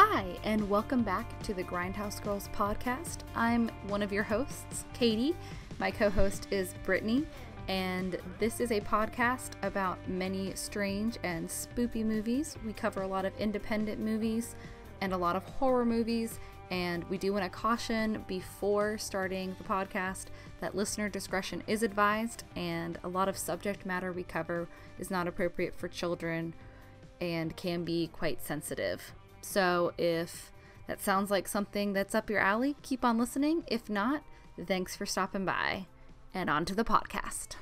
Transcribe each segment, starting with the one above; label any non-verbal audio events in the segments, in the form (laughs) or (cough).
Hi, and welcome back to the Grindhouse Girls podcast. I'm one of your hosts, Katie. My co host is Brittany, and this is a podcast about many strange and spoopy movies. We cover a lot of independent movies and a lot of horror movies, and we do want to caution before starting the podcast that listener discretion is advised, and a lot of subject matter we cover is not appropriate for children and can be quite sensitive. So if that sounds like something that's up your alley, keep on listening. If not, thanks for stopping by. And on to the podcast.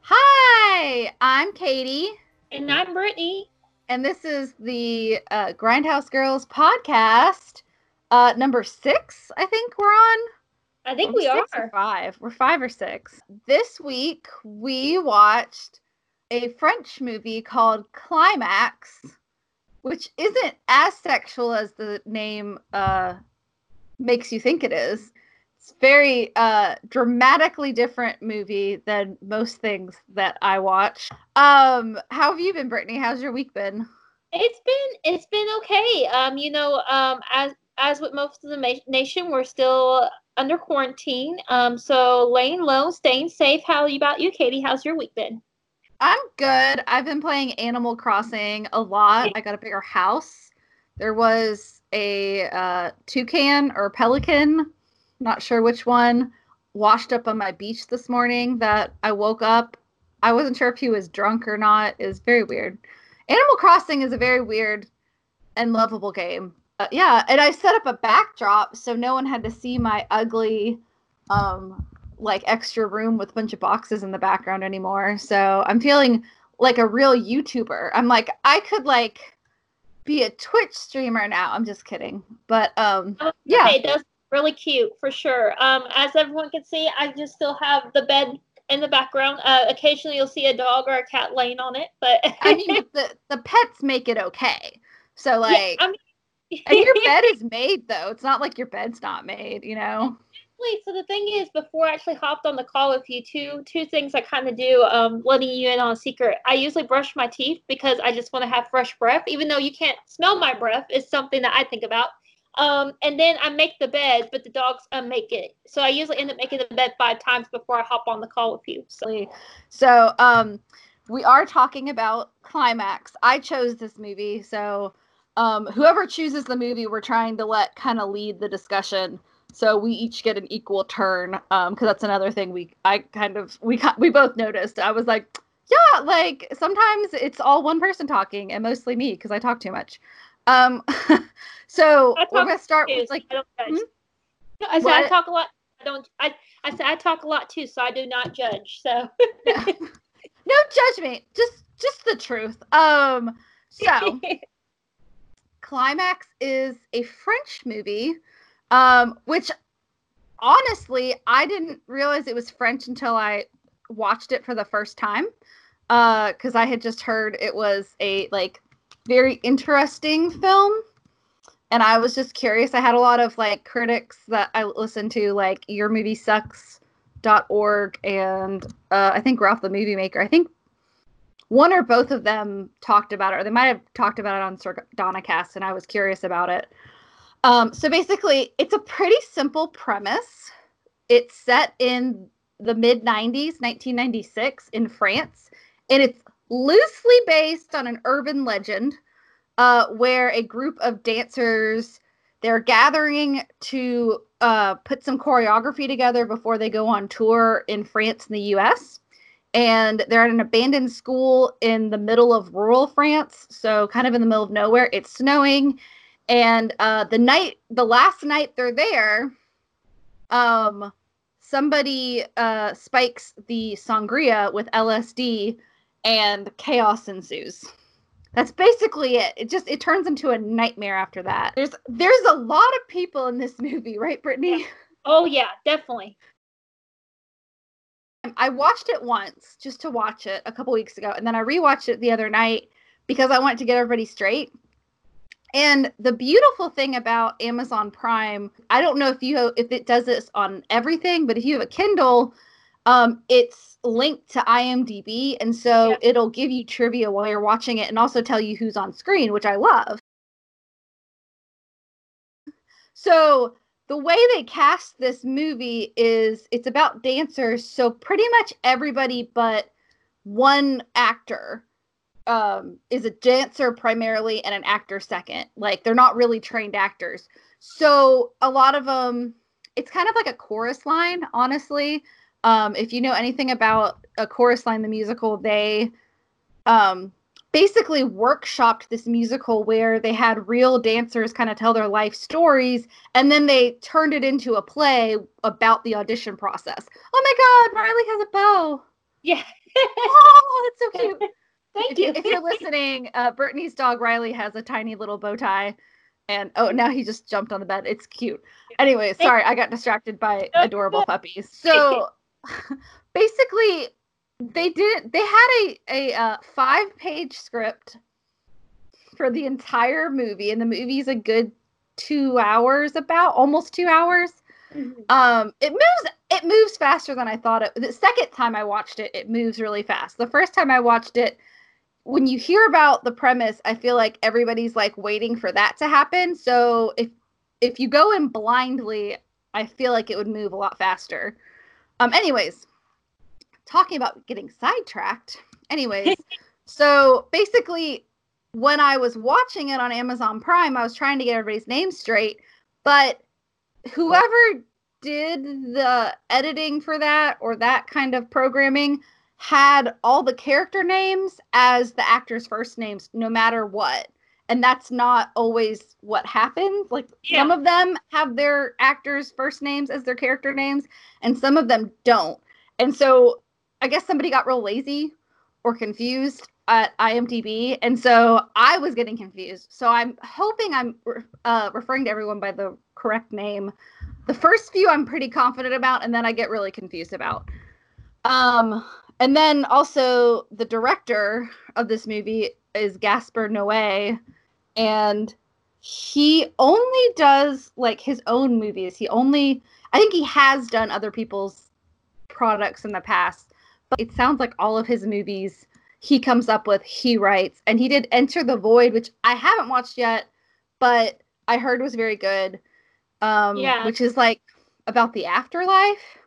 Hi, I'm Katie. And I'm Brittany. And this is the uh, Grindhouse Girls podcast, uh, number six, I think we're on. I think we are. five. We're five or six. This week we watched a French movie called Climax, which isn't as sexual as the name uh, makes you think it is. It's very uh, dramatically different movie than most things that I watch. Um, how have you been, Brittany? How's your week been? It's been it's been okay. Um, you know, um, as as with most of the ma- nation, we're still under quarantine. Um, so laying low, staying safe. How about you, Katie? How's your week been? I'm good. I've been playing Animal Crossing a lot. I got a bigger house. There was a uh, toucan or pelican, not sure which one, washed up on my beach this morning that I woke up. I wasn't sure if he was drunk or not. It was very weird. Animal Crossing is a very weird and lovable game. Uh, yeah, and I set up a backdrop so no one had to see my ugly um, like extra room with a bunch of boxes in the background anymore. So I'm feeling like a real YouTuber. I'm like, I could like be a Twitch streamer now. I'm just kidding. But um okay, yeah. that's really cute for sure. Um as everyone can see, I just still have the bed in the background. Uh occasionally you'll see a dog or a cat laying on it, but I mean the the pets make it okay. So like yeah, I mean and your (laughs) bed is made though. It's not like your bed's not made, you know so the thing is, before I actually hopped on the call with you, two two things I kind of do. Um, letting you in on a secret. I usually brush my teeth because I just want to have fresh breath, even though you can't smell my breath. It's something that I think about. Um, and then I make the bed, but the dogs unmake it. So I usually end up making the bed five times before I hop on the call with you. So, so um, we are talking about climax. I chose this movie, so um, whoever chooses the movie, we're trying to let kind of lead the discussion so we each get an equal turn because um, that's another thing we i kind of we we both noticed. I was like yeah like sometimes it's all one person talking and mostly me because i talk too much. Um (laughs) so we're gonna start too, with like I, hmm? no, I said i talk a lot i don't i i said i talk a lot too so i do not judge so. (laughs) No judgment just just the truth. Um so (laughs) climax is a french movie um, which honestly, I didn't realize it was French until I watched it for the first time. Uh, because I had just heard it was a like very interesting film. And I was just curious. I had a lot of like critics that I listened to, like your movie sucks.org and uh, I think Ralph the Movie Maker. I think one or both of them talked about it, or they might have talked about it on Sir Cast, and I was curious about it. Um, so basically, it's a pretty simple premise. It's set in the mid 90s, 1996, in France, and it's loosely based on an urban legend uh, where a group of dancers they're gathering to uh, put some choreography together before they go on tour in France and the U.S. And they're at an abandoned school in the middle of rural France, so kind of in the middle of nowhere. It's snowing and uh, the night, the last night they're there, um, somebody uh, spikes the sangria with LSD, and chaos ensues. That's basically it. It just it turns into a nightmare after that. There's there's a lot of people in this (laughs) movie, right, Brittany? Yeah. Oh yeah, definitely. I watched it once just to watch it a couple weeks ago, and then I rewatched it the other night because I wanted to get everybody straight. And the beautiful thing about Amazon Prime, I don't know if you if it does this on everything, but if you have a Kindle, um, it's linked to IMDb, and so Yeah. it'll give you trivia while you're watching it, and also tell you who's on screen, which I love. So the way they cast this movie is it's about dancers, so pretty much everybody but one actor um, is a dancer primarily and an actor second. Like they're not really trained actors. So a lot of them, it's kind of like a chorus line, honestly. Um, if you know anything about a chorus line, the musical, they um, basically workshopped this musical where they had real dancers kind of tell their life stories and then they turned it into a play about the audition process. Oh my God, Riley has a bow. Yeah. Oh, that's so cute. (laughs) Thank if, you. if you're listening, uh, Brittany's dog Riley has a tiny little bow tie, and oh, now he just jumped on the bed. It's cute. Anyway, sorry, I got distracted by adorable puppies. (laughs) So (laughs) basically, they did. They had a a uh, five page script for the entire movie, and the movie's a good two hours, about almost two hours Mhm. um it moves it moves faster than i thought it the second time i watched it it moves really fast the first time i watched it when you hear about the premise i feel like everybody's like waiting for that to happen. So if if you go in blindly i feel like it would move a lot faster. Um anyways talking about getting sidetracked. Anyways (laughs) so basically when i was watching it on amazon prime i was trying to get everybody's names straight but whoever did the editing for that or that kind of programming had all the character names as the actors' first names, no matter what. And that's not always what happens. Like some of them have their actors' first names as their character names, and some of them don't. And so I guess somebody got real lazy or confused at IMDb, and so I was getting confused. So I'm hoping I'm uh, referring to everyone by the correct name. The first few I'm pretty confident about, and then I get really confused about. Um, and then also the director of this movie is Gaspar Noé, and he only does like his own movies. He only, I think he has done other people's products in the past, but it sounds like all of his movies he comes up with, he writes, and he did Enter the Void, which I haven't watched yet, but I heard was very good. Um, Yeah. which is like about the afterlife.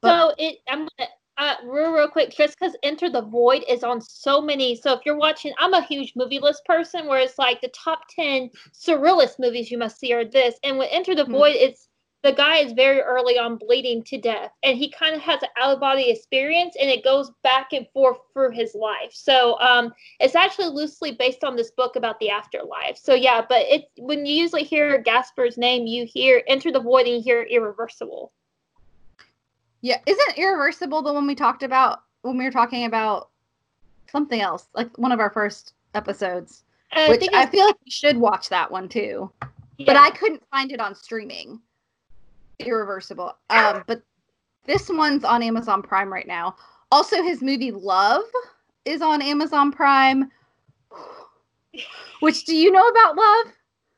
But so it I'm gonna uh real real quick just because Enter the Void is on so many. So if you're watching, I'm a huge movie list person where it's like the top ten surrealist movies you must see are this, and with Enter the Hmm. Void, it's the guy is very early on bleeding to death, and he kind of has an out of body experience, and it goes back and forth through his life. So um, it's actually loosely based on this book about the afterlife. So yeah, but it when you usually hear Gaspar's name, you hear Enter the Void and you hear Irreversible. Yeah, isn't Irreversible the one we talked about when we were talking about something else, like one of our first episodes? I which think I feel like you should watch that one too. But. I couldn't find it on streaming. Irreversible. Um, but this one's on Amazon Prime right now. Also, his movie Love is on Amazon Prime. (sighs) Which do you know about Love?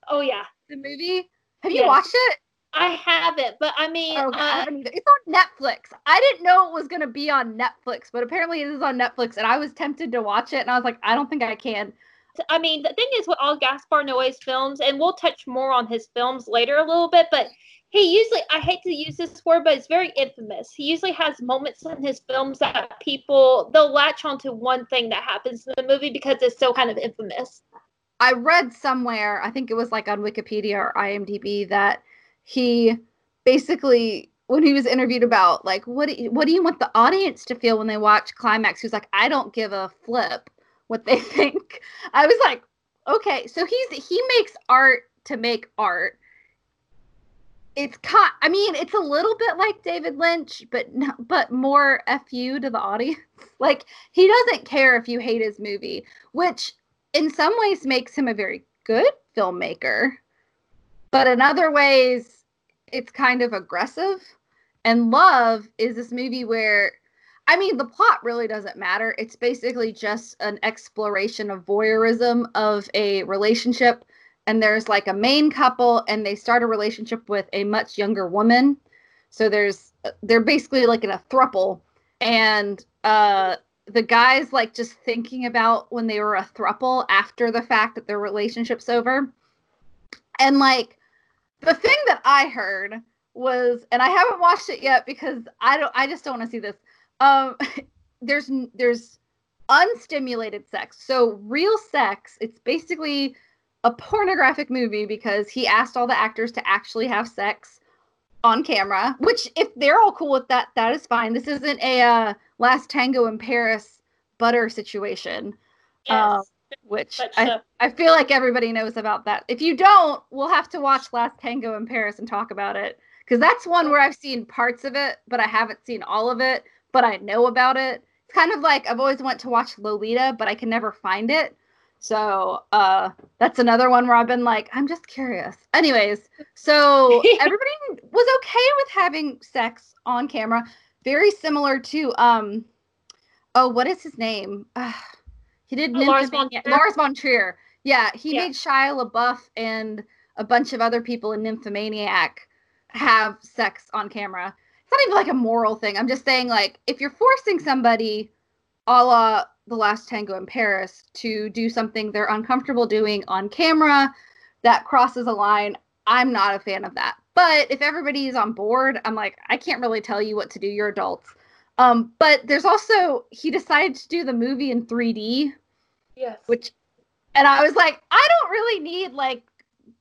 Oh yeah, The movie? Have you Yes. watched it? I haven't, but I mean, Oh, I uh, haven't either. It's on Netflix. I didn't know it was gonna be on Netflix, but apparently it is on Netflix, and I was tempted to watch it, and I was like, I don't think I can. I mean, the thing is with all Gaspar Noé's films, and we'll touch more on his films later a little bit, but he usually, I hate to use this word, but it's very infamous. He usually has moments in his films that people, they'll latch onto one thing that happens in the movie because it's so kind of infamous. I read somewhere, I think it was like on Wikipedia or IMDb, that he basically, when he was interviewed about like what do you, what do you want the audience to feel when they watch Climax, he was like, I don't give a flip what they (laughs) think. I was like, okay, so he's he makes art to make art. It's con- I mean, it's a little bit like David Lynch, but no, but more fu to the audience. (laughs) like he doesn't care if you hate his movie, which in some ways makes him a very good filmmaker, but in other ways, it's kind of aggressive. And Love is this movie where, I mean, the plot really doesn't matter. It's basically just an exploration of voyeurism of a relationship. And there's like a main couple, and they start a relationship with a much younger woman. So there's they're basically like in a thruple and uh the guy's like just thinking about when they were a thruple after the fact that their relationship's over. And like the thing that I heard was and I haven't watched it yet because I don't I just don't want to see this. Um (laughs) there's there's unstimulated sex. So real sex, it's basically a pornographic movie because he asked all the actors to actually have sex on camera, which if they're all cool with that, that is fine. This isn't a uh, Last Tango in Paris butter situation. Yes. Um, which I, I feel like everybody knows about that. If you don't, we'll have to watch Last Tango in Paris and talk about it. Because that's one where I've seen parts of it, but I haven't seen all of it, but I know about it. It's kind of like I've always went to watch Lolita, but I can never find it. So uh that's another one where I've been like, I'm just curious. Anyways, so (laughs) everybody was okay with having sex on camera. Very similar to um oh, what is his name? (sighs) Uh, he did oh, Lars, von Lars von Trier. Yeah, he yeah. made Shia LaBeouf and a bunch of other people in Nymphomaniac have sex on camera. It's not even like a moral thing. I'm just saying, like, if you're forcing somebody, a la The Last Tango in Paris, to do something they're uncomfortable doing on camera that crosses a line, I'm not a fan of that. But if everybody's on board, I'm like, I can't really tell you what to do. You're adults. Um, but there's also he decided to do the movie in 3D. Yes. Which and I was like, I don't really need like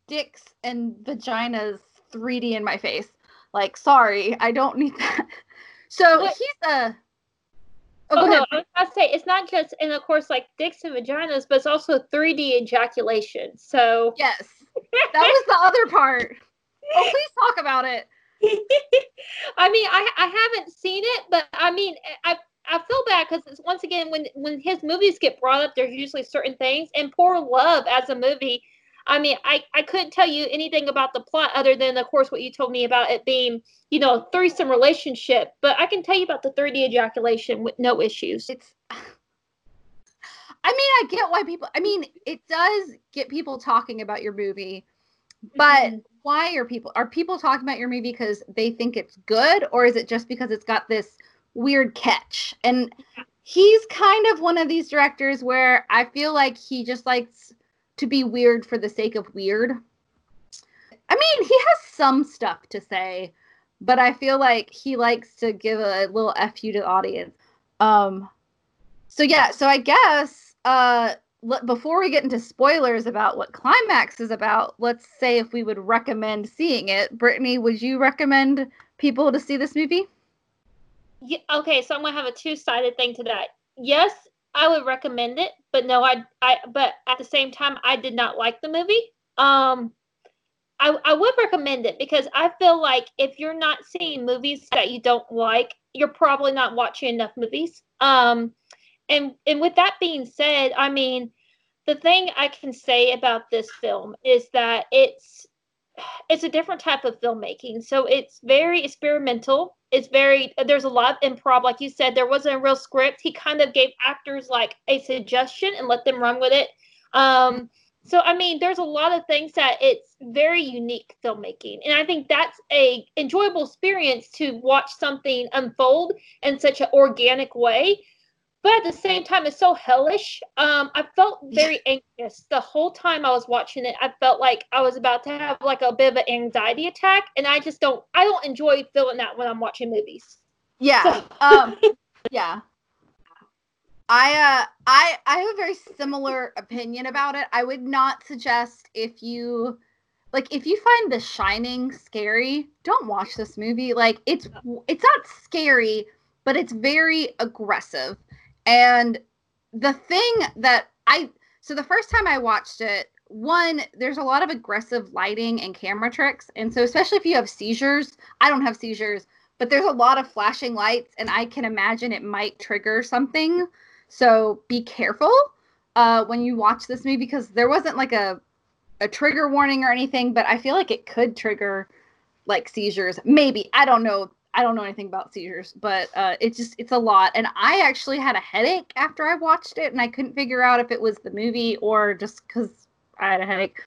dicks and vaginas 3D in my face. Like, sorry, I don't need that. (laughs) So he's a Oh, oh no, I was about to say it's not just, and of course, like dicks and vaginas, but it's also 3D ejaculation. So yes, (laughs) that was the other part. Oh, please talk about it. (laughs) I mean, I I haven't seen it, but I mean, I I feel bad because once again, when when his movies get brought up, there's usually certain things. And Poor Love as a movie, I mean, I I couldn't tell you anything about the plot other than, of course, what you told me about it being, you know, a threesome relationship. But I can tell you about the 3D ejaculation with no issues. It's. (sighs) I mean, I get why people. I mean, it does get people talking about your movie, but mm-hmm why are people are people talking about your movie because they think it's good or is it just because it's got this weird catch? And he's kind of one of these directors where i feel like he just likes to be weird for the sake of weird. I mean he has some stuff to say but i feel like he likes to give a little f you to the audience. Um so yeah so i guess uh before we get into spoilers about what climax is about let's say if we would recommend seeing it. Brittany would you recommend people to see this movie? Yeah, okay so i'm gonna have a two-sided thing to that. Yes i would recommend it but no i i but at the same time i did not like the movie. Um I, I would recommend it because I feel like if you're not seeing movies that you don't like, you're probably not watching enough movies. Um, and and with that being said, I mean, the thing I can say about this film is that it's it's a different type of filmmaking. So it's very experimental. It's very there's a lot of improv, like you said. There wasn't a real script. He kind of gave actors like a suggestion and let them run with it. Um, so I mean, there's a lot of things that it's very unique filmmaking, and I think that's a enjoyable experience to watch something unfold in such an organic way but at the same time it's so hellish. Um i felt very anxious the whole time i was watching it. I felt like i was about to have like a bit of an anxiety attack and i just don't i don't enjoy feeling that when i'm watching movies. Yeah so. um yeah. I uh i i have a very similar opinion about it. I would not suggest if you like if you find the shining scary don't watch this movie. Like it's it's not scary but it's very aggressive and the thing that I so the first time I watched it, one, there's a lot of aggressive lighting and camera tricks. And so especially if you have seizures, I don't have seizures, but there's a lot of flashing lights and I can imagine it might trigger something. So be careful uh, when you watch this movie because there wasn't like a a trigger warning or anything, but I feel like it could trigger like seizures. Maybe. I don't know I don't know anything about seizures, but uh, it's just it's a lot. And I actually had a headache after I watched it, and I couldn't figure out if it was the movie or just because I had a headache.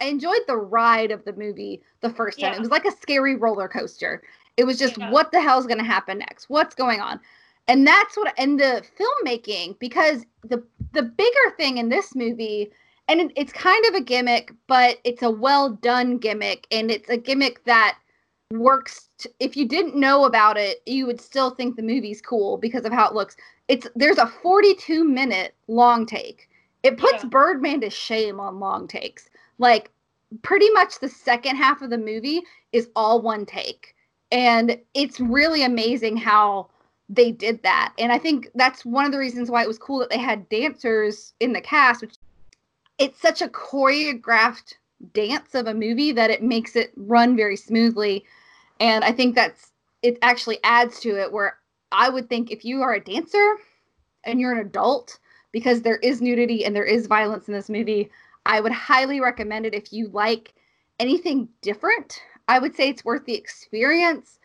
I enjoyed the ride of the movie the first time. Yeah. It was like a scary roller coaster. It was just Yeah. what the hell's going to happen next? What's going on? And that's what and the filmmaking because the the bigger thing in this movie and it, it's kind of a gimmick, but it's a well done gimmick and it's a gimmick that works t- if you didn't know about it, you would still think the movie's cool because of how it looks. It's there's a 42 minute long take. It puts Yeah. Birdman to shame on long takes. Like pretty much the second half of the movie is all one take. And it's really amazing how they did that. And I think that's one of the reasons why it was cool that they had dancers in the cast, which it's such a choreographed dance of a movie that it makes it run very smoothly. And I think that's it actually adds to it where I would think if you are a dancer and you're an adult, because there is nudity and there is violence in this movie, I would highly recommend it if you like anything different. I would say it's worth the experience.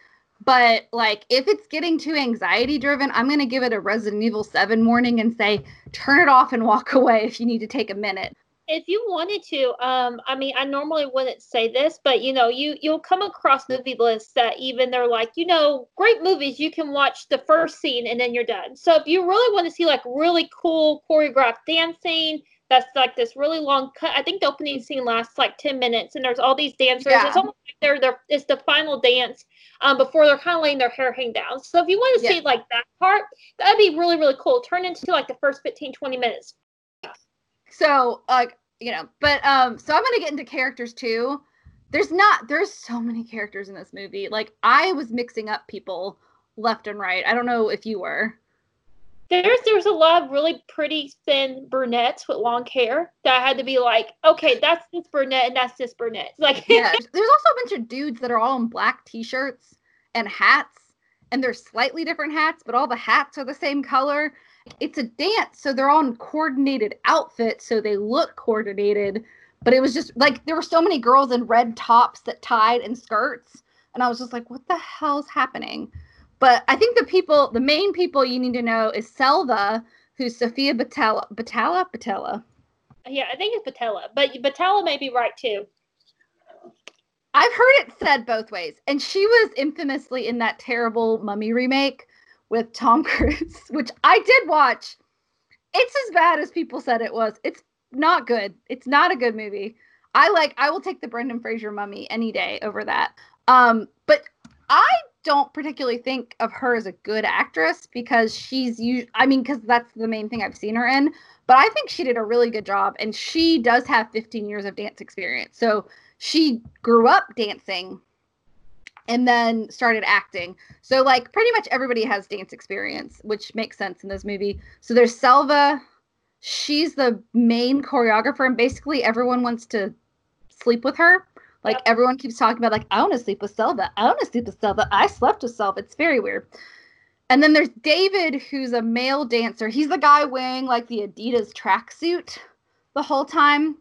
But like if it's getting too anxiety driven, I'm gonna give it a Resident Evil 7 warning and say turn it off and walk (laughs) away if you need to take a minute. If you wanted to, um, I mean, I normally wouldn't say this, but you know, you you'll come across movie lists that even they're like, you know, great movies you can watch the first scene and then you're done. So if you really want to see like really cool choreographed dancing, that's like this really long cut. I think the opening scene lasts like ten minutes, and there's all these dancers. Yeah. It's almost like they're they're it's the final dance um, before they're kind of laying their hair hang down. So if you want to Yeah. see like that part, that'd be really really cool. Turn into like the first 15, 20 minutes. So like you know, but um so I'm gonna get into characters too. There's not there's so many characters in this movie. Like I was mixing up people left and right. I don't know if you were. There's there's a lot of really pretty thin brunettes with long hair that I had to be like, okay, that's this brunette and that's this brunette. (laughs) Like yeah, there's also a bunch of dudes that are all in black t-shirts and hats, and they're slightly different hats, but all the hats are the same color. It's a dance, so they're all in coordinated outfits, so they look coordinated. But it was just like there were so many girls in red tops that tied and skirts, and I was just like, what the hell's happening? But I think the people, the main people you need to know is Selva, who's Sophia Batella, Batella, Batella. yeah, I think it's Patella, but Patella may be right too. I've heard it said both ways. And she was infamously in that terrible mummy remake with Tom (laughs) Cruise, which I did watch. It's as bad as people said it was. It's not good. It's not a good movie. I like I will take the Brendan Fraser mummy any day over that. Um, but I don't particularly think of her as a good actress because she's you I mean, because that's the main thing I've seen her in. But I think she did a really good job and she does have 15 years of dance experience. So she grew up dancing and then started acting. So like pretty much everybody has dance experience, which makes sense in this movie. So there's Selva, she's the main choreographer and basically everyone wants to sleep with her. Like Yep. everyone keeps talking about like I want to sleep with Selva. I want to sleep with Selva. I slept with Selva. It's very weird. And then there's David, who's a male dancer. He's the guy wearing like the Adidas tracksuit the whole time.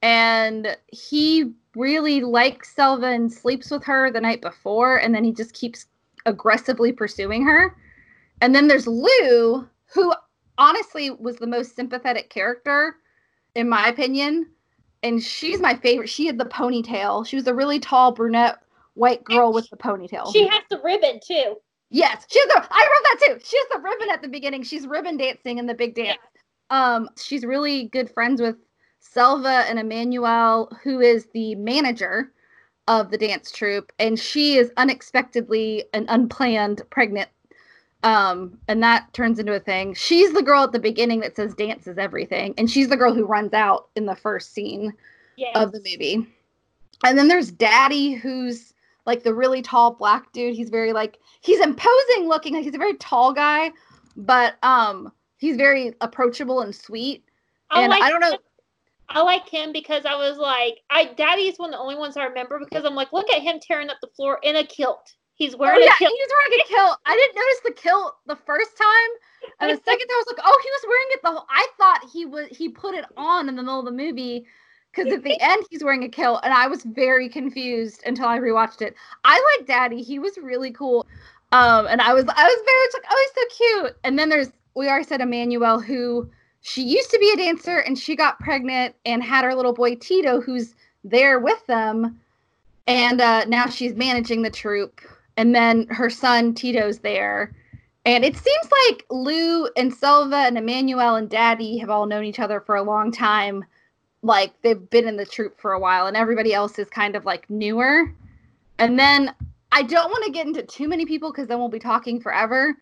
And he really likes Selva and sleeps with her the night before. And then he just keeps aggressively pursuing her. And then there's Lou, who honestly was the most sympathetic character, in my opinion. And she's my favorite. She had the ponytail. She was a really tall brunette white girl with the ponytail. She has the ribbon too. Yes, she has the. I wrote that too. She has the ribbon at the beginning. She's ribbon dancing in the big dance. Um, she's really good friends with Selva and Emmanuel, who is the manager of the dance troupe, and she is unexpectedly and unplanned pregnant. Um, and that turns into a thing. She's the girl at the beginning that says dance is everything, and she's the girl who runs out in the first scene Yeah. of the movie. And then there's Daddy, who's like the really tall black dude. He's very like he's imposing looking. Like he's a very tall guy, but um he's very approachable and sweet. And I don't know. I like him because I was like, I Daddy's one of the only ones I remember because I'm like, look at him tearing up the floor in a kilt. He's Oh wearing yeah, a kilt. he's wearing a kilt. I didn't notice the kilt the first time, (laughs) and the second time I was like, oh, he was wearing it the whole. I thought he was he put it on in the middle of the movie because at the (laughs) end he's wearing a kilt, and I was very confused until I rewatched it. I like Daddy. He was really cool, um, and I was I was very much like, oh, he's so cute. And then there's we already said Emmanuel, who she used to be a dancer, and she got pregnant and had her little boy Tito, who's there with them, and uh, now she's managing the troupe and then her son Tito's there. And it seems like Lou and Selva and Emmanuel and Daddy have all known each other for a long time. Like they've been in the troupe for a while, and everybody else is kind of like newer. And then I don't want to get into too many people because then we'll be talking forever.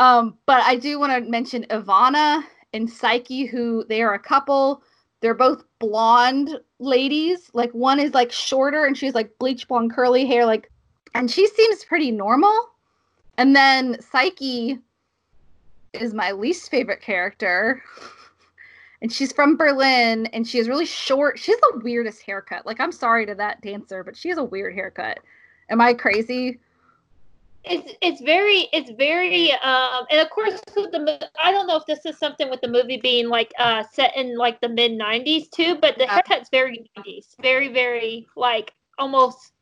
Um, but I do want to mention Ivana and Psyche, who they are a couple. They're both blonde ladies. Like one is like shorter and she's like bleach blonde curly hair, like, and she seems pretty normal. And then Psyche is my least favorite character. (laughs) and she's from Berlin and she is really short, she has the weirdest haircut. Like, I'm sorry to that dancer, but she has a weird haircut. Am I crazy? It's it's very it's very um and of course with the I don't know if this is something with the movie being like uh set in like the mid 90s too but the haircut's very 90s very very like almost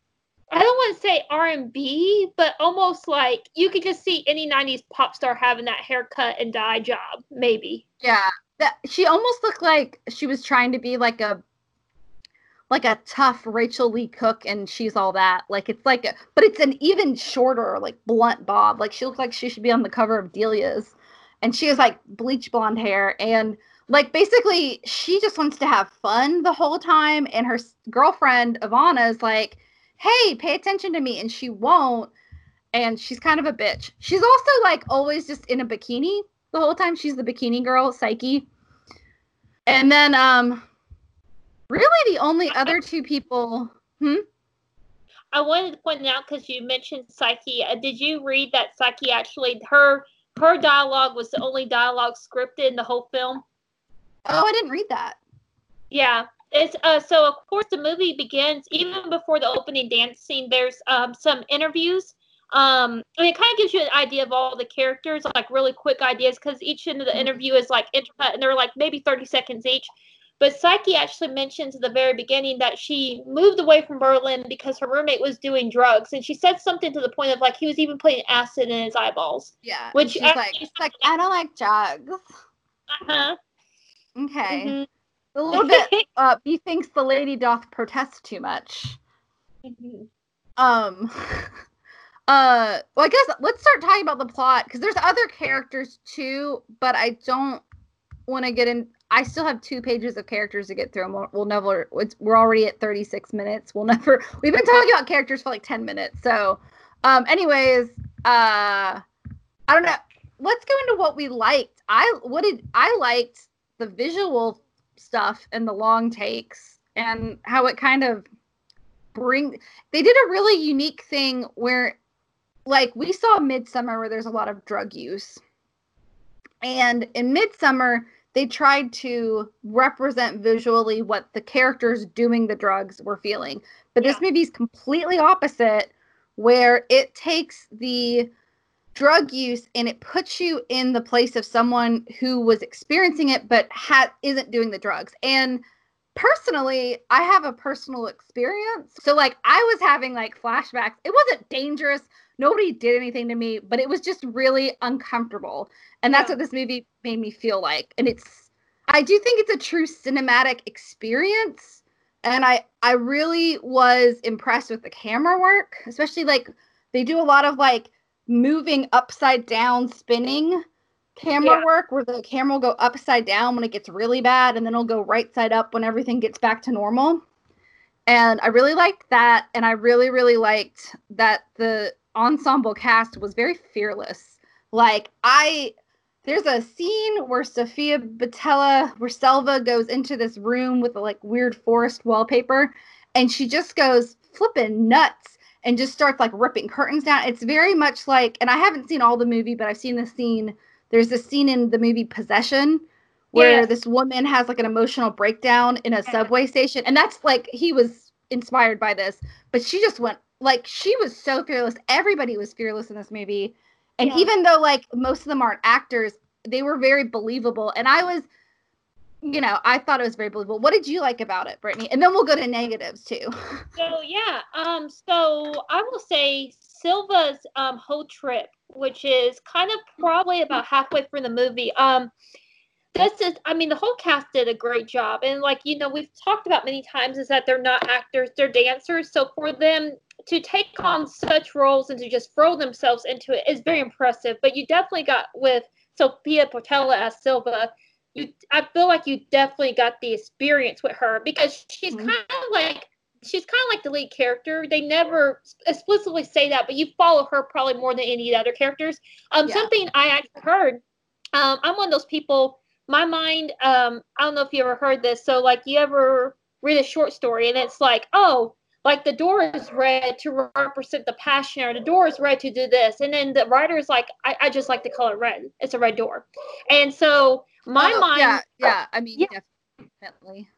I don't want to say R&B but almost like you could just see any 90s pop star having that haircut and dye job maybe. Yeah that she almost looked like she was trying to be like a like a tough Rachael Leigh Cook and she's all that. Like it's like, but it's an even shorter, like blunt bob. Like she looks like she should be on the cover of Delia's, and she has like bleach blonde hair and like basically she just wants to have fun the whole time. And her girlfriend Ivana is like, "Hey, pay attention to me," and she won't. And she's kind of a bitch. She's also like always just in a bikini the whole time. She's the bikini girl, Psyche. And then um Really, the only other two people. Hmm. I wanted to point out because you mentioned Psyche. Uh, did you read that Psyche actually her her dialogue was the only dialogue scripted in the whole film? Oh, I didn't read that. Yeah, it's uh. So of course the movie begins even before the opening dance scene. There's um some interviews. Um, and it kind of gives you an idea of all the characters, like really quick ideas, because each end of the mm-hmm. interview is like intercut, and they're like maybe 30 seconds each. But Psyche actually mentions at the very beginning that she moved away from Berlin because her roommate was doing drugs, and she said something to the point of like he was even putting acid in his eyeballs. Yeah, which she's like, she's like, I don't like drugs. Uh huh. Okay. Mm-hmm. A little bit. (laughs) Uh, he thinks the lady doth protest too much. Mm-hmm. Um. (laughs) Uh, well, I guess let's start talking about the plot because there's other characters too, but I don't want to get in. I still have two pages of characters to get through. We'll, we'll never. we're already at 36 minutes. We'll (laughs) never. We've been talking about characters for like 10 minutes. So, um, anyways, uh, I don't know. Let's go into what we liked. I what did I liked the visual stuff and the long takes and how it kind of bring. They did a really unique thing where, like, we saw Midsommar where there's a lot of drug use, and in Midsommar they tried to represent visually what the characters doing the drugs were feeling. But yeah. this movie is completely opposite, where it takes the drug use and it puts you in the place of someone who was experiencing it but ha- isn't doing the drugs. And personally, I have a personal experience. So like I was having like flashbacks. It wasn't dangerous. Nobody did anything to me, but it was just really uncomfortable. And that's yeah. what this movie made me feel like. And it's I do think it's a true cinematic experience. And I I really was impressed with the camera work, especially like they do a lot of like moving upside down spinning camera yeah. work where the camera will go upside down when it gets really bad and then it'll go right side up when everything gets back to normal. And I really liked that and I really really liked that the ensemble cast was very fearless. Like I there's a scene where Sofia Boutella, where Selva goes into this room with a like weird forest wallpaper, and she just goes flipping nuts and just starts like ripping curtains down. It's very much like, and I haven't seen all the movie, but I've seen the scene. There's a scene in the movie Possession where this woman has like an emotional breakdown in a subway station, and that's like he was inspired by this, but she just went like she was so fearless. Everybody was fearless in this movie and yeah. even though like most of them aren't actors, they were very believable. And I was, you know, I thought it was very believable. What did you like about it, Brittany? And then we'll go to negatives too. So yeah, um, so I will say Silva's um whole trip, which is kind of probably about halfway through the movie. Um, this is i mean the whole cast did a great job and like you know we've talked about many times is that they're not actors they're dancers so for them to take on such roles and to just throw themselves into it is very impressive. But you definitely got with Sophia Boutella as Silva. You, I feel like you definitely got the experience with her because she's mm-hmm. kind of like she's kind of like the lead character. They never explicitly say that, but you follow her probably more than any of the other characters. Um, yeah. something I actually heard. Um, I'm one of those people. My mind. Um, I don't know if you ever heard this. So like, you ever read a short story and it's like, oh, like the door is red to represent the passion, or the door is red to do this, and then the writer is like, I, I just like the color red. It's a red door, and so my oh, mind. Yeah, yeah. I mean, yeah. definitely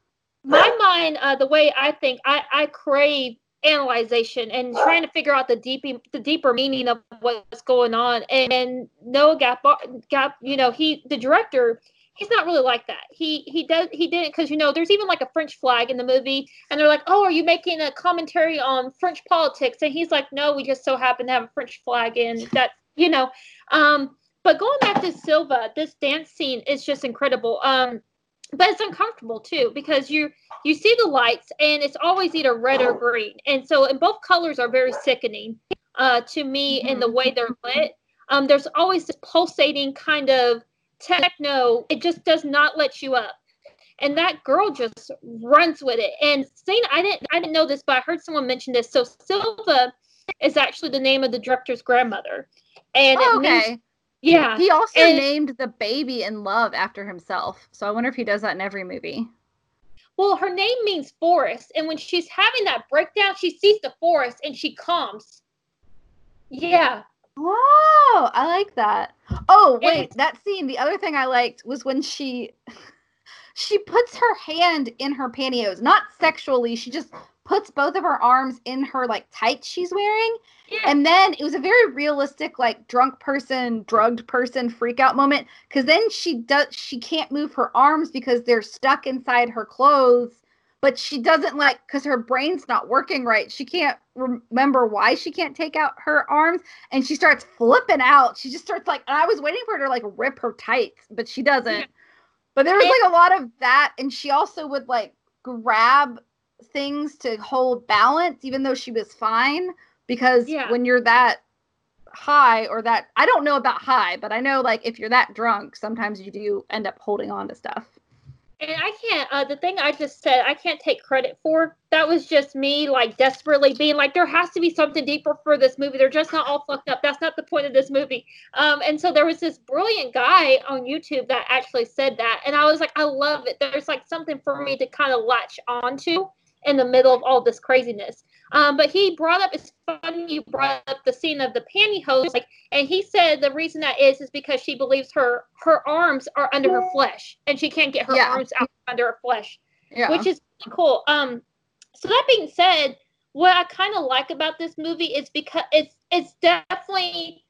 my mind, uh, the way I think, I, I crave analyzation and trying to figure out the deep the deeper meaning of what's going on. And, and Noah Gap Gap, you know, he the director, he's not really like that. He he does he didn't because you know there's even like a French flag in the movie, and they're like, oh, are you making a commentary on French politics? And he's like, no, we just so happen to have a French flag in that, you know. Um, but going back to Silva, this dance scene is just incredible. Um, but it's uncomfortable too because you you see the lights and it's always either red or green. And so and both colors are very sickening uh, to me mm-hmm. in the way they're lit. Um, there's always this pulsating kind of techno. It just does not let you up. And that girl just runs with it. And saying i didn't i didn't know this but i heard someone mention this. So silva is actually the name of the director's grandmother. And oh, okay. Means, yeah. He also and, named the baby in love after himself. So I wonder if he does that in every movie. Well, her name means forest. And when she's having that breakdown, she sees the forest and she calms. Yeah. Oh, I like that. Oh, wait, and, that scene, the other thing I liked was when she (laughs) she puts her hand in her pantyhose, not sexually. She just puts both of her arms in her like tights she's wearing. Yeah. And then it was a very realistic, like drunk person, drugged person freak out moment. Cause then she does she can't move her arms because they're stuck inside her clothes. But she doesn't like because her brain's not working right. She can't remember why she can't take out her arms, and she starts flipping out. She just starts like, and I was waiting for her to like rip her tights, but she doesn't. Yeah. But there was like a lot of that, and she also would like grab things to hold balance, even though she was fine. Because yeah. when you're that high or that, I don't know about high, but I know like if you're that drunk, sometimes you do end up holding on to stuff. And I can't, uh, the thing I just said, I can't take credit for. That was just me, like, desperately being like, there has to be something deeper for this movie. They're just not all fucked up. That's not the point of this movie. Um, and so there was this brilliant guy on YouTube that actually said that. And I was like, I love it. There's like something for me to kind of latch onto in the middle of all this craziness. Um, but he brought up it's funny you brought up the scene of the pantyhose, like, and he said the reason that is is because she believes her her arms are under her flesh and she can't get her yeah. arms out under her flesh, yeah. which is cool. Um, so that being said, what I kind of like about this movie is because it's it's definitely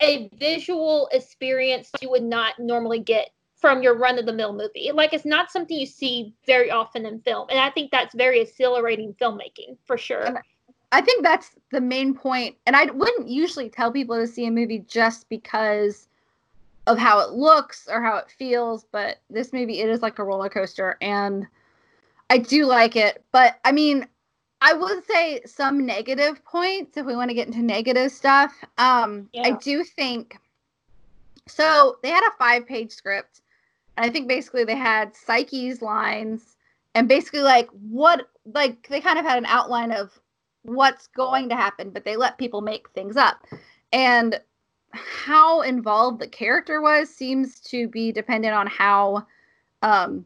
a visual experience you would not normally get from your run of the mill movie. Like it's not something you see very often in film. And I think that's very exhilarating filmmaking for sure. And I think that's the main point. And I wouldn't usually tell people to see a movie just because of how it looks or how it feels, but this movie it is like a roller coaster and I do like it. But I mean, I would say some negative points if we want to get into negative stuff. Um yeah. I do think so they had a five page script and I think basically they had Psyche's lines and basically like what like they kind of had an outline of what's going to happen, but they let people make things up. And how involved the character was seems to be dependent on how um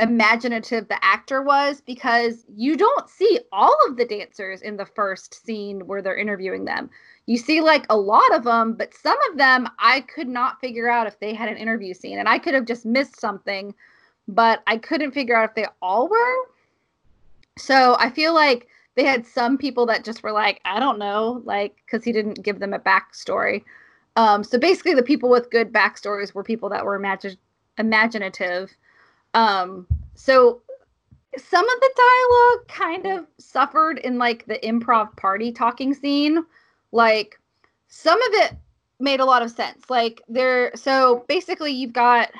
imaginative the actor was because you don't see all of the dancers in the first scene where they're interviewing them you see like a lot of them, but some of them I could not figure out if they had an interview scene, and I could have just missed something, but I couldn't figure out if they all were. So I feel like they had some people that just were like, I don't know, like because he didn't give them a backstory. Um, so basically, the people with good backstories were people that were imagine- imaginative. Um, so some of the dialogue kind of suffered in like the improv party talking scene like some of it made a lot of sense. Like there so basically you've got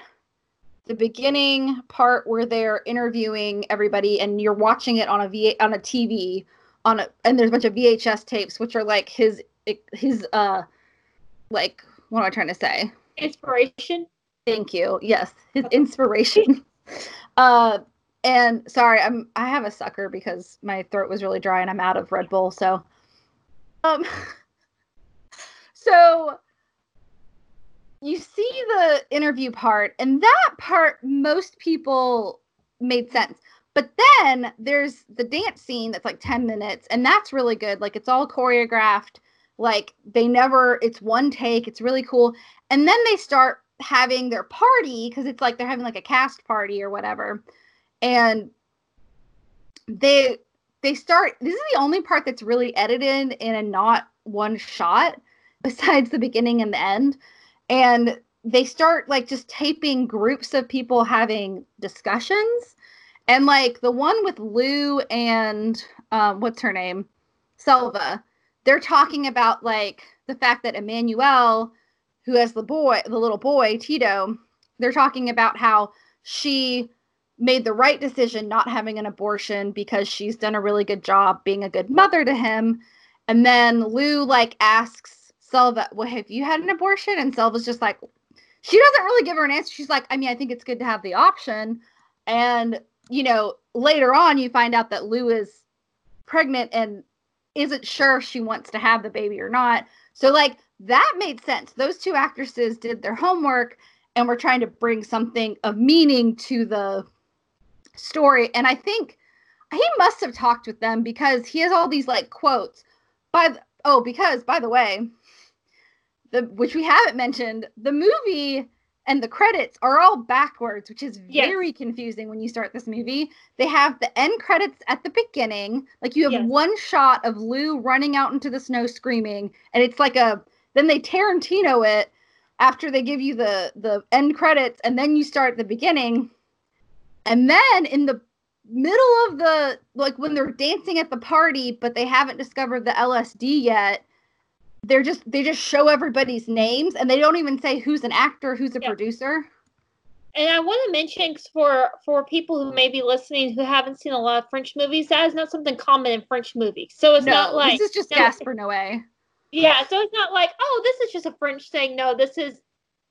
the beginning part where they're interviewing everybody and you're watching it on a V on a TV on a and there's a bunch of VHS tapes which are like his his uh like what am I trying to say? Inspiration. Thank you. Yes, his inspiration. (laughs) uh and sorry, I'm I have a sucker because my throat was really dry and I'm out of Red Bull, so um (laughs) so you see the interview part and that part most people made sense but then there's the dance scene that's like 10 minutes, and that's really good. Like it's all choreographed. Like they never, it's one take. It's really cool. And then they start having their party because it's like they're having like a cast party or whatever. And they they start this is the only part that's really edited in a not one shot besides the beginning and the end and they start like just taping groups of people having discussions and like the one with Lou and um, what's her name? Selva. They're talking about like the fact that Emmanuelle, who has the boy, the little boy, Tito, they're talking about how she made the right decision not having an abortion because she's done a really good job being a good mother to him. And then Lou like asks Selva, Well, have you had an abortion? And Selva's just like, she doesn't really give her an answer. She's like, I mean, I think it's good to have the option. And you know, later on you find out that Lou is pregnant and isn't sure if she wants to have the baby or not. So like that made sense. Those two actresses did their homework and were trying to bring something of meaning to the story. And I think he must have talked with them because he has all these like quotes. By the, oh, because by the way, the which we haven't mentioned, the movie and the credits are all backwards, which is very yes. confusing when you start this movie. They have the end credits at the beginning, like you have yes. one shot of Lou running out into the snow screaming, and it's like a then they Tarantino it after they give you the the end credits, and then you start the beginning, and then in the middle of the like when they're dancing at the party, but they haven't discovered the LSD yet they're just they just show everybody's names and they don't even say who's an actor, who's a yeah. producer. And I want to mention for for people who may be listening who haven't seen a lot of French movies, that is not something common in French movies. So it's no, not like this is just Gaspar Noé. Yeah, so it's not like oh, this is just a French thing. No, this is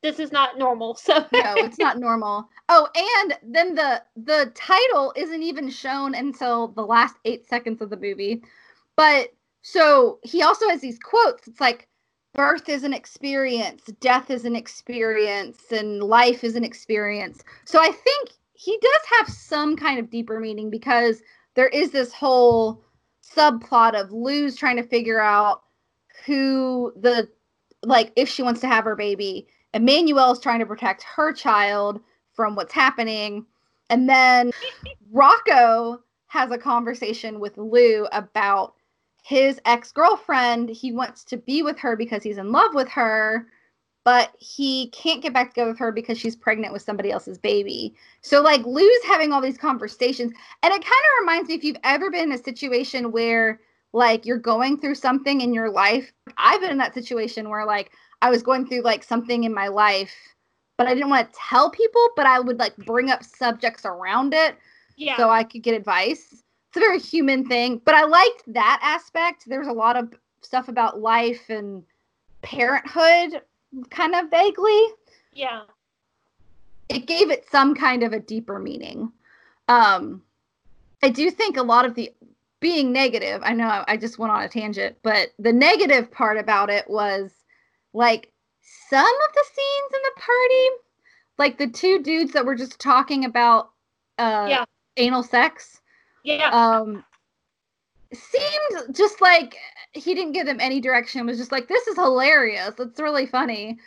this is not normal. (laughs) So no, it's not normal. Oh, and then the the title isn't even shown until the last eight seconds of the movie, but so he also has these quotes. It's like, birth is an experience, death is an experience, and life is an experience. So I think he does have some kind of deeper meaning because there is this whole subplot of Lou's trying to figure out who the like if she wants to have her baby. Emmanuelle is trying to protect her child from what's happening. And then (laughs) Rocco has a conversation with Lou about his ex girlfriend, he wants to be with her because he's in love with her, but he can't get back together with her because she's pregnant with somebody else's baby. So, like, Lou's having all these conversations. And it kind of reminds me if you've ever been in a situation where, like, you're going through something in your life. I've been in that situation where, like, I was going through, like, something in my life, but I didn't want to tell people, but I would, like, bring up subjects around it. Yeah. So I could get advice it's a very human thing. But I liked that aspect. There's a lot of stuff about life and parenthood, kind of vaguely. Yeah. It gave it some kind of a deeper meaning. Um, I do think a lot of the being negative, I know I just went on a tangent, but the negative part about it was like some of the scenes in the party, like the two dudes that were just talking about uh, yeah. anal sex yeah. Um, seemed just like he didn't give them any direction. Was just like, this is hilarious. It's really funny.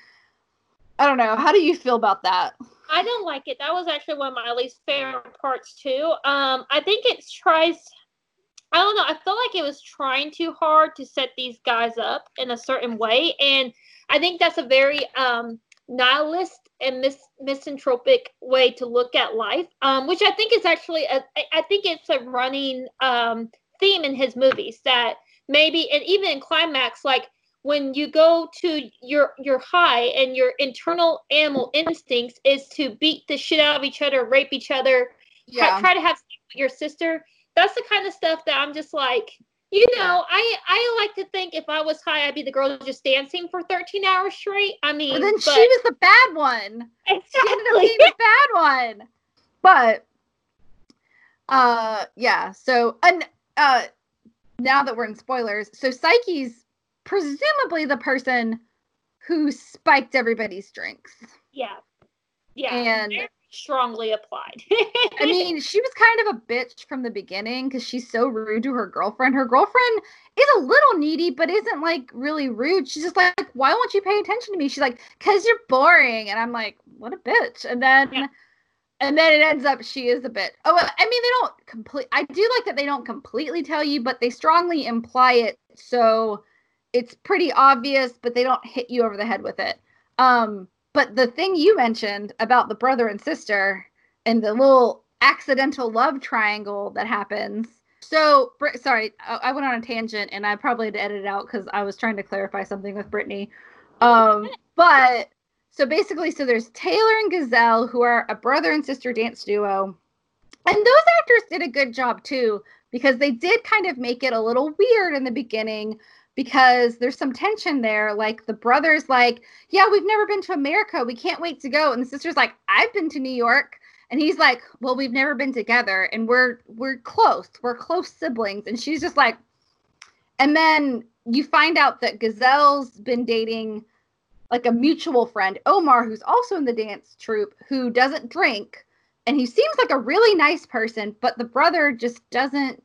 I don't know. How do you feel about that? I don't like it. That was actually one of my least favorite parts too. Um, I think it tries. I don't know. I felt like it was trying too hard to set these guys up in a certain way, and I think that's a very um nihilist and mis- misanthropic way to look at life, um, which I think is actually a, I think it's a running um, theme in his movies that maybe and even in climax like when you go to your your high and your internal animal instincts is to beat the shit out of each other, rape each other, yeah. try, try to have your sister. That's the kind of stuff that I'm just like You know, I I like to think if I was high, I'd be the girl just dancing for 13 hours straight. I mean, But then but, she was the bad one. (laughs) She exactly. being the bad one. But uh yeah, so and uh now that we're in spoilers, so Psyche's presumably the person who spiked everybody's drinks. yeah, yeah, And- very strongly applied. I (laughs) mean, she was kind of a bitch from the beginning because she's so rude to her girlfriend. Her girlfriend is a little needy, but isn't like really rude. She's just like, why won't you pay attention to me? She's like, cause you're boring. And I'm like, what a bitch. And then, Yeah. and then it ends up she is a bitch. Oh, I mean, they don't complete. I do like that they don't completely tell you, but they strongly imply it. So it's pretty obvious, but they don't hit you over the head with it. Um, but the thing you mentioned about the brother and sister and the little accidental love triangle that happens. So, sorry, I, I went on a tangent and I probably had to edit it out because I was trying to clarify something with Brittany. Um, but so basically, so there's Taylor and Gazelle, who are a brother and sister dance duo. And those actors did a good job too, because they did kind of make it a little weird in the beginning because there's some tension there. Like the brother's like, Yeah, we've never been to America. We can't wait to go. And the sister's like, I've been to New York. And he's like, Well, we've never been together and we're we're close. We're close siblings. And she's just like, and then you find out that Gazelle's been dating like a mutual friend, Omar, who's also in the dance troupe, who doesn't drink. And he seems like a really nice person, but the brother just doesn't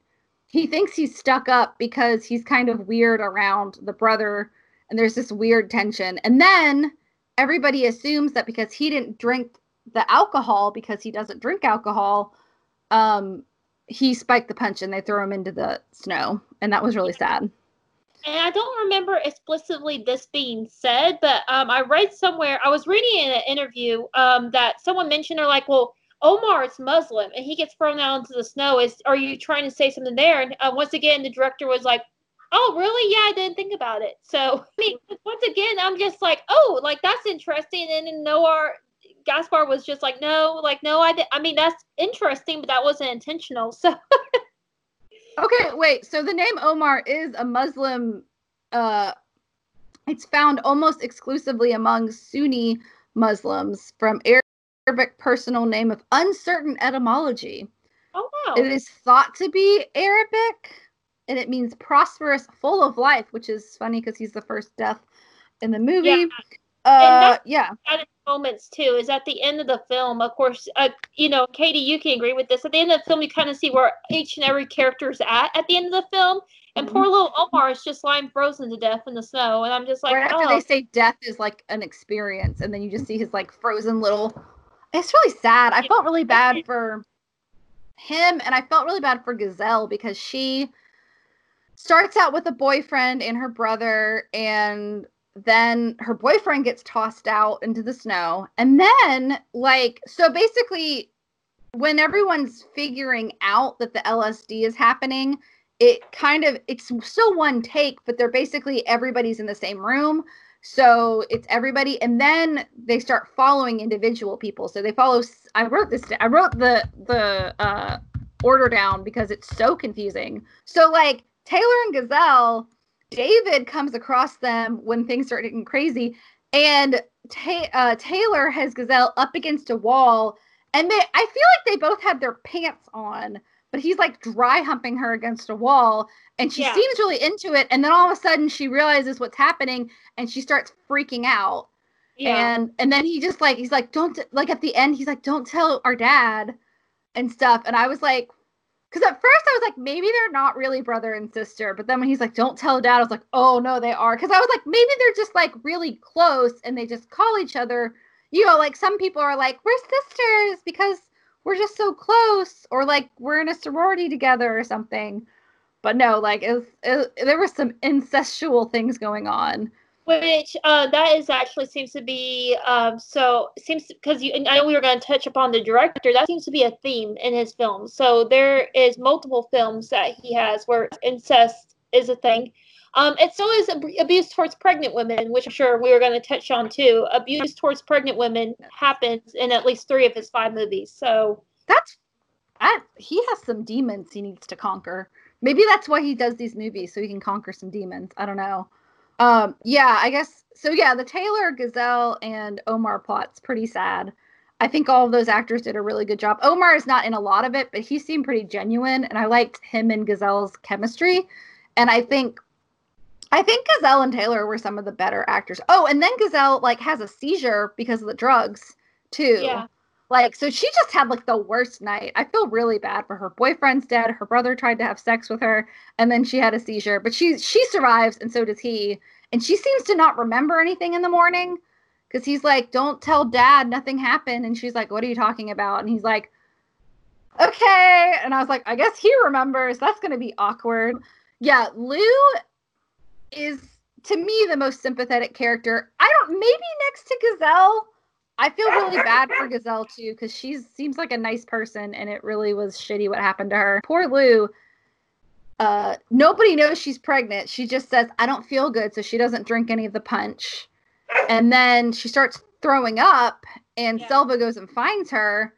he thinks he's stuck up because he's kind of weird around the brother and there's this weird tension. And then everybody assumes that because he didn't drink the alcohol because he doesn't drink alcohol, um he spiked the punch and they throw him into the snow. And that was really sad. and I don't remember explicitly this being said, but um, I read somewhere, I was reading in an interview um, that someone mentioned, they're like, well, Omar is Muslim and he gets thrown out into the snow. Is Are you trying to say something there? And uh, once again, the director was like, oh, really? Yeah, I didn't think about it. So, (laughs) I mean, once again, I'm just like, oh, like that's interesting. And then Noah Gaspar was just like, no, like, no, I, I mean, that's interesting, but that wasn't intentional. So, (laughs) Okay, wait. So the name Omar is a Muslim. Uh, it's found almost exclusively among Sunni Muslims from Arabic personal name of uncertain etymology. oh, wow. It is thought to be Arabic, and it means prosperous, full of life, which is funny because he's the first death in the movie. Yeah. Uh, yeah. moments too is at the end of the film of course uh, you know katie you can agree with this at the end of the film you kind of see where each and every character is at at the end of the film and Mhm. poor little omar is just lying frozen to death in the snow and i'm just like right after oh they say death is like an experience, and then you just see his like frozen little. It's really sad. I felt really bad for him, and I felt really bad for Gazelle because she starts out with a boyfriend and her brother, and then her boyfriend gets tossed out into the snow, and then like so basically, when everyone's figuring out that the LSD is happening, it kind of it's still one take but they're basically everybody's in the same room so it's everybody and then they start following individual people. So they follow I wrote this i wrote the the uh order down because it's so confusing. So like taylor and gazelle david comes across them when things start getting crazy and Ta- uh, taylor has gazelle up against a wall and they i feel like they both had their pants on but he's like dry humping her against a wall and she Yeah. seems really into it and then all of a sudden she realizes what's happening and she starts freaking out yeah and and then he just like he's like don't like at the end he's like don't tell our dad and stuff and i was like because at first i was like maybe they're not really brother and sister but then when he's like don't tell dad i was like oh no they are because i was like maybe they're just like really close and they just call each other you know like some people are like we're sisters because we're just so close or like we're in a sorority together or something but no like it was, it, there was some incestual things going on which uh, that is actually seems to be um, so seems because you and I know we were going to touch upon the director that seems to be a theme in his films. So there is multiple films that he has where incest is a thing. Um, and so is ab- abuse towards pregnant women, which I'm sure we were going to touch on too. Abuse towards pregnant women happens in at least three of his five movies. So that's I, he has some demons he needs to conquer maybe that's why he does these movies so he can conquer some demons. I don't know. Um, yeah, I guess so. Yeah, the Taylor, Gazelle, and Omar plot's pretty sad. I think all of those actors did a really good job. Omar is not in a lot of it, but he seemed pretty genuine, and I liked him and Gazelle's chemistry. And I think, I think Gazelle and Taylor were some of the better actors. Oh, and then Gazelle like has a seizure because of the drugs too. Yeah. Like, so she just had like the worst night. I feel really bad for her. Boyfriend's dead. Her brother tried to have sex with her, and then she had a seizure. But she she survives, and so does he. And she seems to not remember anything in the morning, because he's like, "Don't tell dad, nothing happened." And she's like, "What are you talking about?" And he's like, "Okay." And I was like, "I guess he remembers. That's gonna be awkward." Yeah, Lou is to me the most sympathetic character. I don't maybe next to Gazelle I feel really bad for Gazelle too because she seems like a nice person, and it really was shitty what happened to her. Poor Lou. Uh, nobody knows she's pregnant. She just says, "I don't feel good," so she doesn't drink any of the punch. And then she starts throwing up, and yeah. Selva goes and finds her,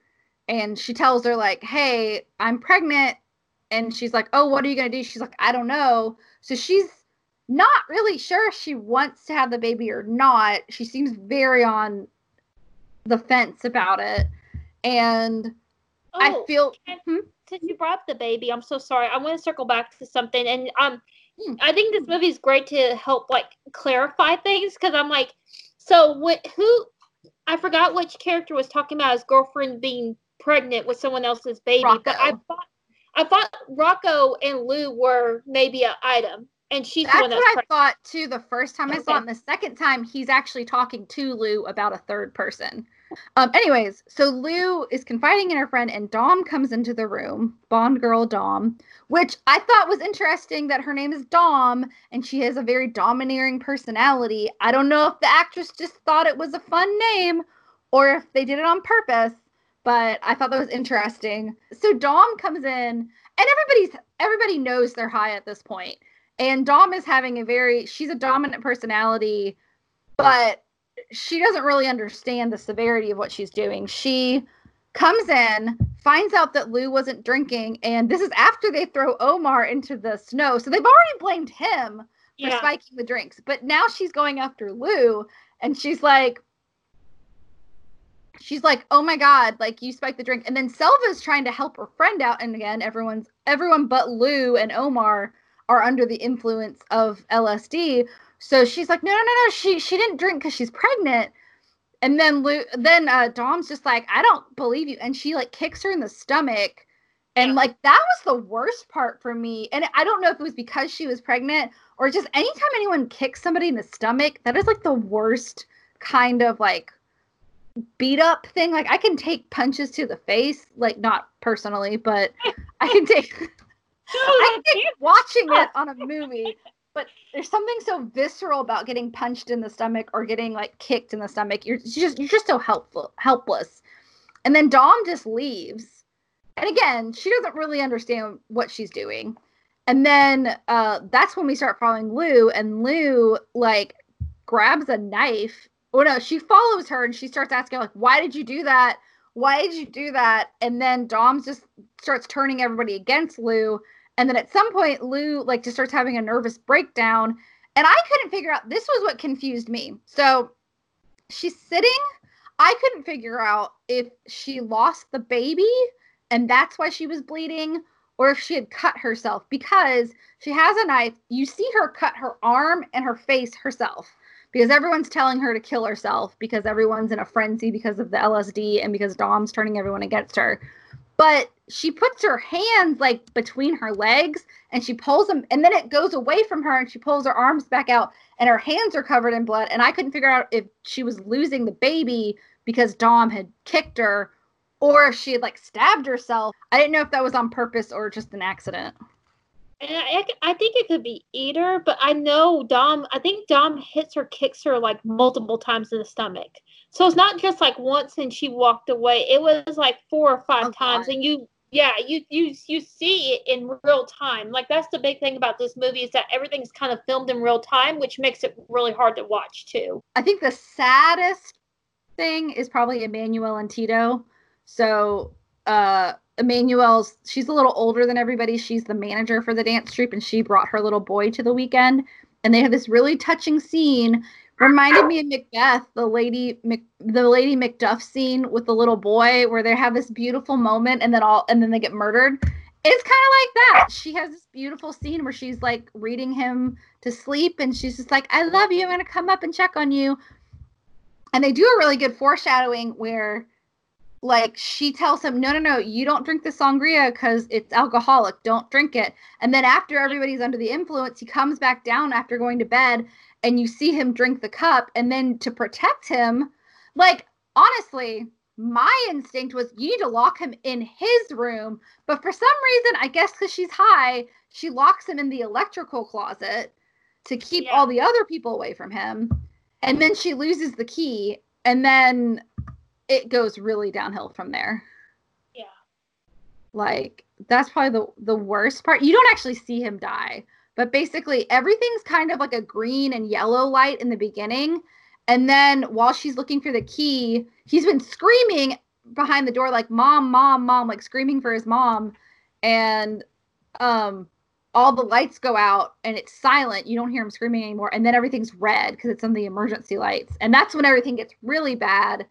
and she tells her like, "Hey, I'm pregnant." And she's like, "Oh, what are you gonna do?" She's like, "I don't know." So she's not really sure if she wants to have the baby or not. She seems very on the fence about it. And oh, I feel. hmm? Since you brought up the baby, I'm so sorry. I want to circle back to something, and um, hmm. I think this movie is great to help like clarify things because I'm like, so what? Who? I forgot which character was talking about his girlfriend being pregnant with someone else's baby, Rocco. but I thought I thought Rocco and Lou were maybe an item and she's that's that's what I thought too. The first time I saw it, the second time he's actually talking to Lou about a third person. Um, anyways, so Lou is confiding in her friend, and Dom comes into the room. Bond girl Dom, which I thought was interesting that her name is Dom, and she has a very domineering personality. I don't know if the actress just thought it was a fun name, or if they did it on purpose. But I thought that was interesting. So Dom comes in, and everybody's everybody knows they're high at this point and Dom is having a very she's a dominant personality, but she doesn't really understand the severity of what she's doing. She comes in, finds out that Lou wasn't drinking, and this is after they throw Omar into the snow. So they've already blamed him for yeah. spiking the drinks. But now she's going after Lou, and she's like, she's like, "Oh my god, like you spiked the drink." And then Selva's trying to help her friend out, and again, everyone's everyone but Lou and Omar are under the influence of LSD. So she's like, no, no, no, no. She she didn't drink because she's pregnant. And then Lou, then uh, Dom's just like, I don't believe you, and she like kicks her in the stomach, and yeah. like that was the worst part for me. And I don't know if it was because she was pregnant or just anytime anyone kicks somebody in the stomach, that is like the worst kind of like beat up thing. Like I can take punches to the face, like not personally, but I can take (laughs) I think watching it on a movie, but there's something so visceral about getting punched in the stomach or getting like kicked in the stomach. You're just you're just so helpful helpless. And then Dom just leaves. And again, she doesn't really understand what she's doing. And then uh, that's when we start following Lou, and Lou like grabs a knife. Oh no, she follows her and she starts asking like, "Why did you do that? Why did you do that?" And then Dom's just starts turning everybody against Lou, and then at some point, Lou like just starts having a nervous breakdown. And I couldn't figure out this was what confused me. So she's sitting. I couldn't figure out if she lost the baby and that's why she was bleeding or if she had cut herself because she has a knife. You see her cut her arm and her face herself because everyone's telling her to kill herself because everyone's in a frenzy because of the LSD and because Dom's turning everyone against her. But she puts her hands like between her legs and she pulls them and then it goes away from her and she pulls her arms back out and her hands are covered in blood. And i couldn't figure out if she was losing the baby because dom had kicked her or if she had like stabbed herself. I didn't know if that was on purpose or just an accident and I, I think it could be either, but I know Dom. I think Dom hits her, kicks her like multiple times in the stomach. So it's not just like once and she walked away. It was like four or five oh, times, and you, yeah, you you you see it in real time. Like that's the big thing about this movie is that everything's kind of filmed in real time, which makes it really hard to watch too. I think the saddest thing is probably Emmanuelle and Tito. So uh Emmanuelle's she's a little older than everybody. She's the manager for the dance troupe, and she brought her little boy to the weekend. And they have this really touching scene. Reminded me of Macbeth, the lady Mac, the lady Macduff scene with the little boy, where they have this beautiful moment, and then all and then they get murdered. It's kind of like that. She has this beautiful scene where she's like reading him to sleep, and she's just like, "I love you. I'm gonna come up and check on you." And they do a really good foreshadowing where like she tells him no no no you don't drink the sangria because it's alcoholic don't drink it. And then after everybody's under the influence he comes back down after going to bed and you see him drink the cup and then to protect him like honestly my instinct was you need to lock him in his room. But for some reason i guess because she's high she locks him in the electrical closet to keep yeah. all the other people away from him. And then she loses the key and then it goes really downhill from there. Yeah. Like that's probably the the worst part. You don't actually see him die, but basically everything's kind of like a green and yellow light in the beginning. And then while she's looking for the key, he's been screaming behind the door like mom, mom, mom, like screaming for his mom. And um all the lights go out and it's silent. You don't hear him screaming anymore. And then everything's red because it's on the emergency lights. And that's when everything gets really bad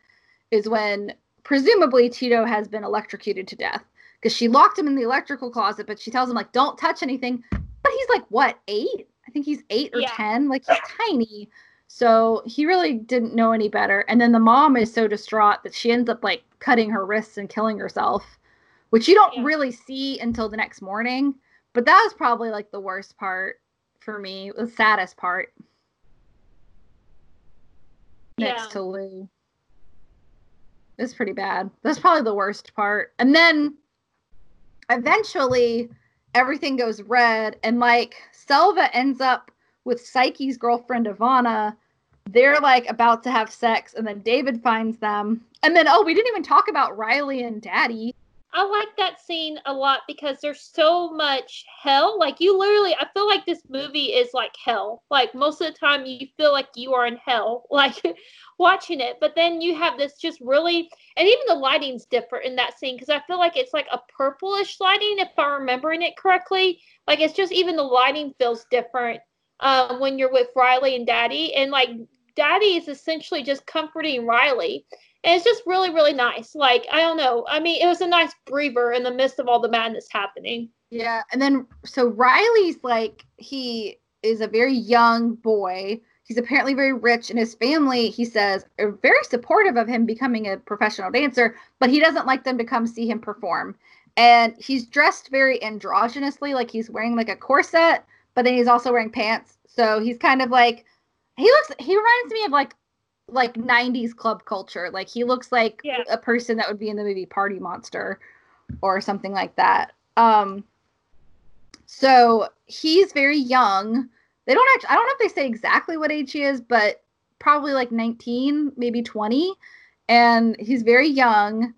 is when presumably Tito has been electrocuted to death because she locked him in the electrical closet, but she tells him like, "Don't touch anything." But he's like, what eight? I think he's eight or yeah. ten. Like he's tiny. So he really didn't know any better. And then the mom is so distraught that she ends up like cutting her wrists and killing herself, which you don't yeah. really see until the next morning. But that was probably like the worst part for me, the saddest part. Next to Lou. It's pretty bad. That's probably the worst part. And then eventually everything goes red and like Selva ends up with Psyche's girlfriend Ivana. They're like about to have sex and then David finds them. And then oh, we didn't even talk about Riley and Daddy. I like that scene a lot because there's so much hell. Like you literally, I feel like this movie is like hell. Like most of the time, you feel like you are in hell, (laughs) like watching it. But then you have this just really, and even the lighting's different in that scene because I feel like it's like a purplish lighting, if I'm remembering it correctly. Like it's just even the lighting feels different um, when you're with Riley and Daddy, and like Daddy is essentially just comforting Riley. And it's just really really nice. Like i don't know. I mean it was a nice breather in the midst of all the madness happening. Yeah. And then so riley's like he is a very young boy. He's apparently very rich. And his family he says are very supportive of him becoming a professional dancer but he doesn't like them to come see him perform. And he's dressed very androgynously like he's wearing like a corset but then he's also wearing pants. So he's kind of like he looks he reminds me of like like 90s club culture. Like he looks like yeah. a person that would be in the movie Party Monster or something like that. Um so he's very young. They don't actually I don't know if they say exactly what age he is, but probably like 19, maybe 20. And he's very young.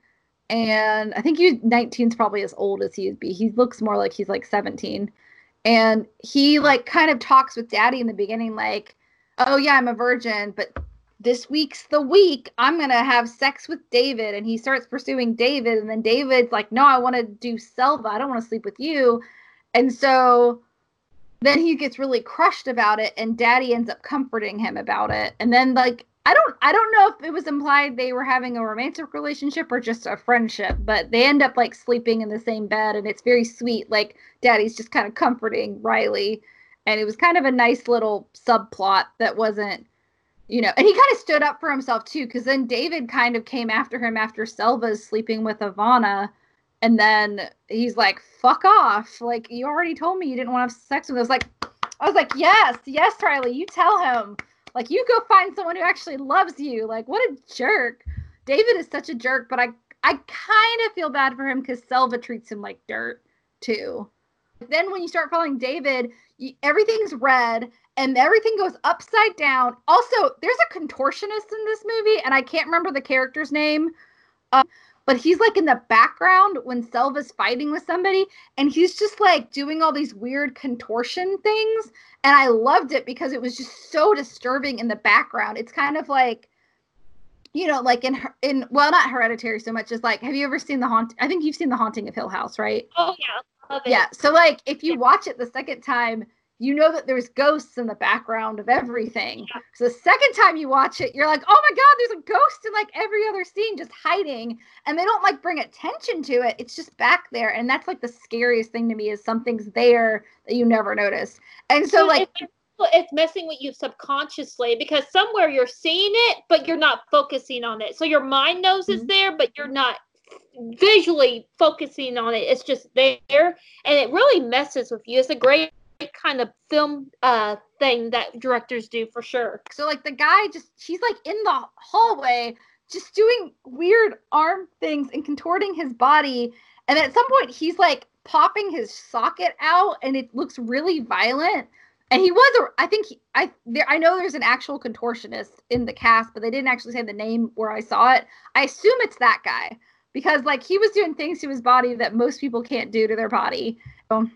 And I think he's 19 is probably as old as he'd be. He looks more like he's like 17. And he like kind of talks with daddy in the beginning, like, oh yeah, I'm a virgin, but this week's the week. I'm gonna have sex with David, and he starts pursuing David, and then David's like, no, I want to do Selva. I don't want to sleep with you, and so then he gets really crushed about it, and Daddy ends up comforting him about it, and then like I don't I don't know if it was implied they were having a romantic relationship or just a friendship, but they end up like sleeping in the same bed, and it's very sweet. Like Daddy's just kind of comforting Riley, and it was kind of a nice little subplot that wasn't you know, and he kind of stood up for himself too, because then David kind of came after him after Selva's sleeping with Ivana, and then he's like, "Fuck off! Like you already told me you didn't want to have sex with." us. like, I was like, "Yes, yes, Riley, you tell him. Like you go find someone who actually loves you. Like what a jerk." David is such a jerk, but I I kind of feel bad for him because Selva treats him like dirt too. Then when you start following David, you, everything's red and everything goes upside down. Also, there's a contortionist in this movie, and I can't remember the character's name. Uh, but he's like in the background when Selva's fighting with somebody, and he's just like doing all these weird contortion things. And I loved it because it was just so disturbing in the background. It's kind of like you know, like in in well, not Hereditary so much as like, have you ever seen the haunt? I think you've seen the Haunting of Hill House, right? Oh yeah. Yeah. So like, if you watch it the second time, you know that there's ghosts in the background of everything. Yeah. So the second time you watch it, you're like, oh my god, there's a ghost in like every other scene just hiding, and they don't like bring attention to it. It's just back there, and that's like the scariest thing to me is something's there that you never notice. And so like it's, it's messing with you subconsciously because somewhere you're seeing it, but you're not focusing on it. So your mind knows it's Mhm. there, but you're not visually focusing on it. It's just there, and it really messes with you. It's a great kind of film uh thing that directors do for sure. So like the guy just he's like in the hallway just doing weird arm things and contorting his body and at some point he's like popping his socket out and it looks really violent and he was a I think he, I there I know there's an actual contortionist in the cast but they didn't actually say the name where I saw it. I assume it's that guy because like he was doing things to his body that most people can't do to their body. So,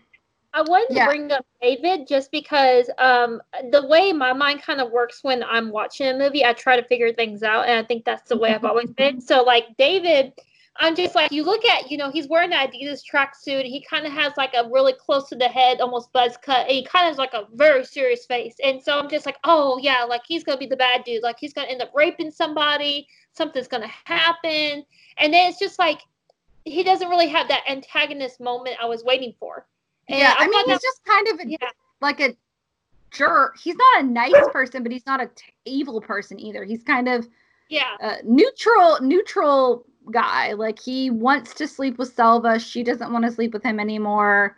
I wanted Yeah. to bring up David just because um, the way my mind kind of works when I'm watching a movie, I try to figure things out, and I think that's the way I've always been. (laughs) So, like David, I'm just like you look at, you know, he's wearing an Adidas tracksuit. He kind of has like a really close to the head, almost buzz cut, and he kind of has like a very serious face. And so I'm just like, oh yeah, like he's gonna be the bad dude. Like he's gonna end up raping somebody. Something's gonna happen, and then it's just like he doesn't really have that antagonist moment I was waiting for. And yeah, I mean thought he's that- just kind of a yeah. like a jerk. He's not a nice person, but he's not a t- evil person either. He's kind of Yeah, a neutral, neutral guy. Like he wants to sleep with Selva. She doesn't want to sleep with him anymore.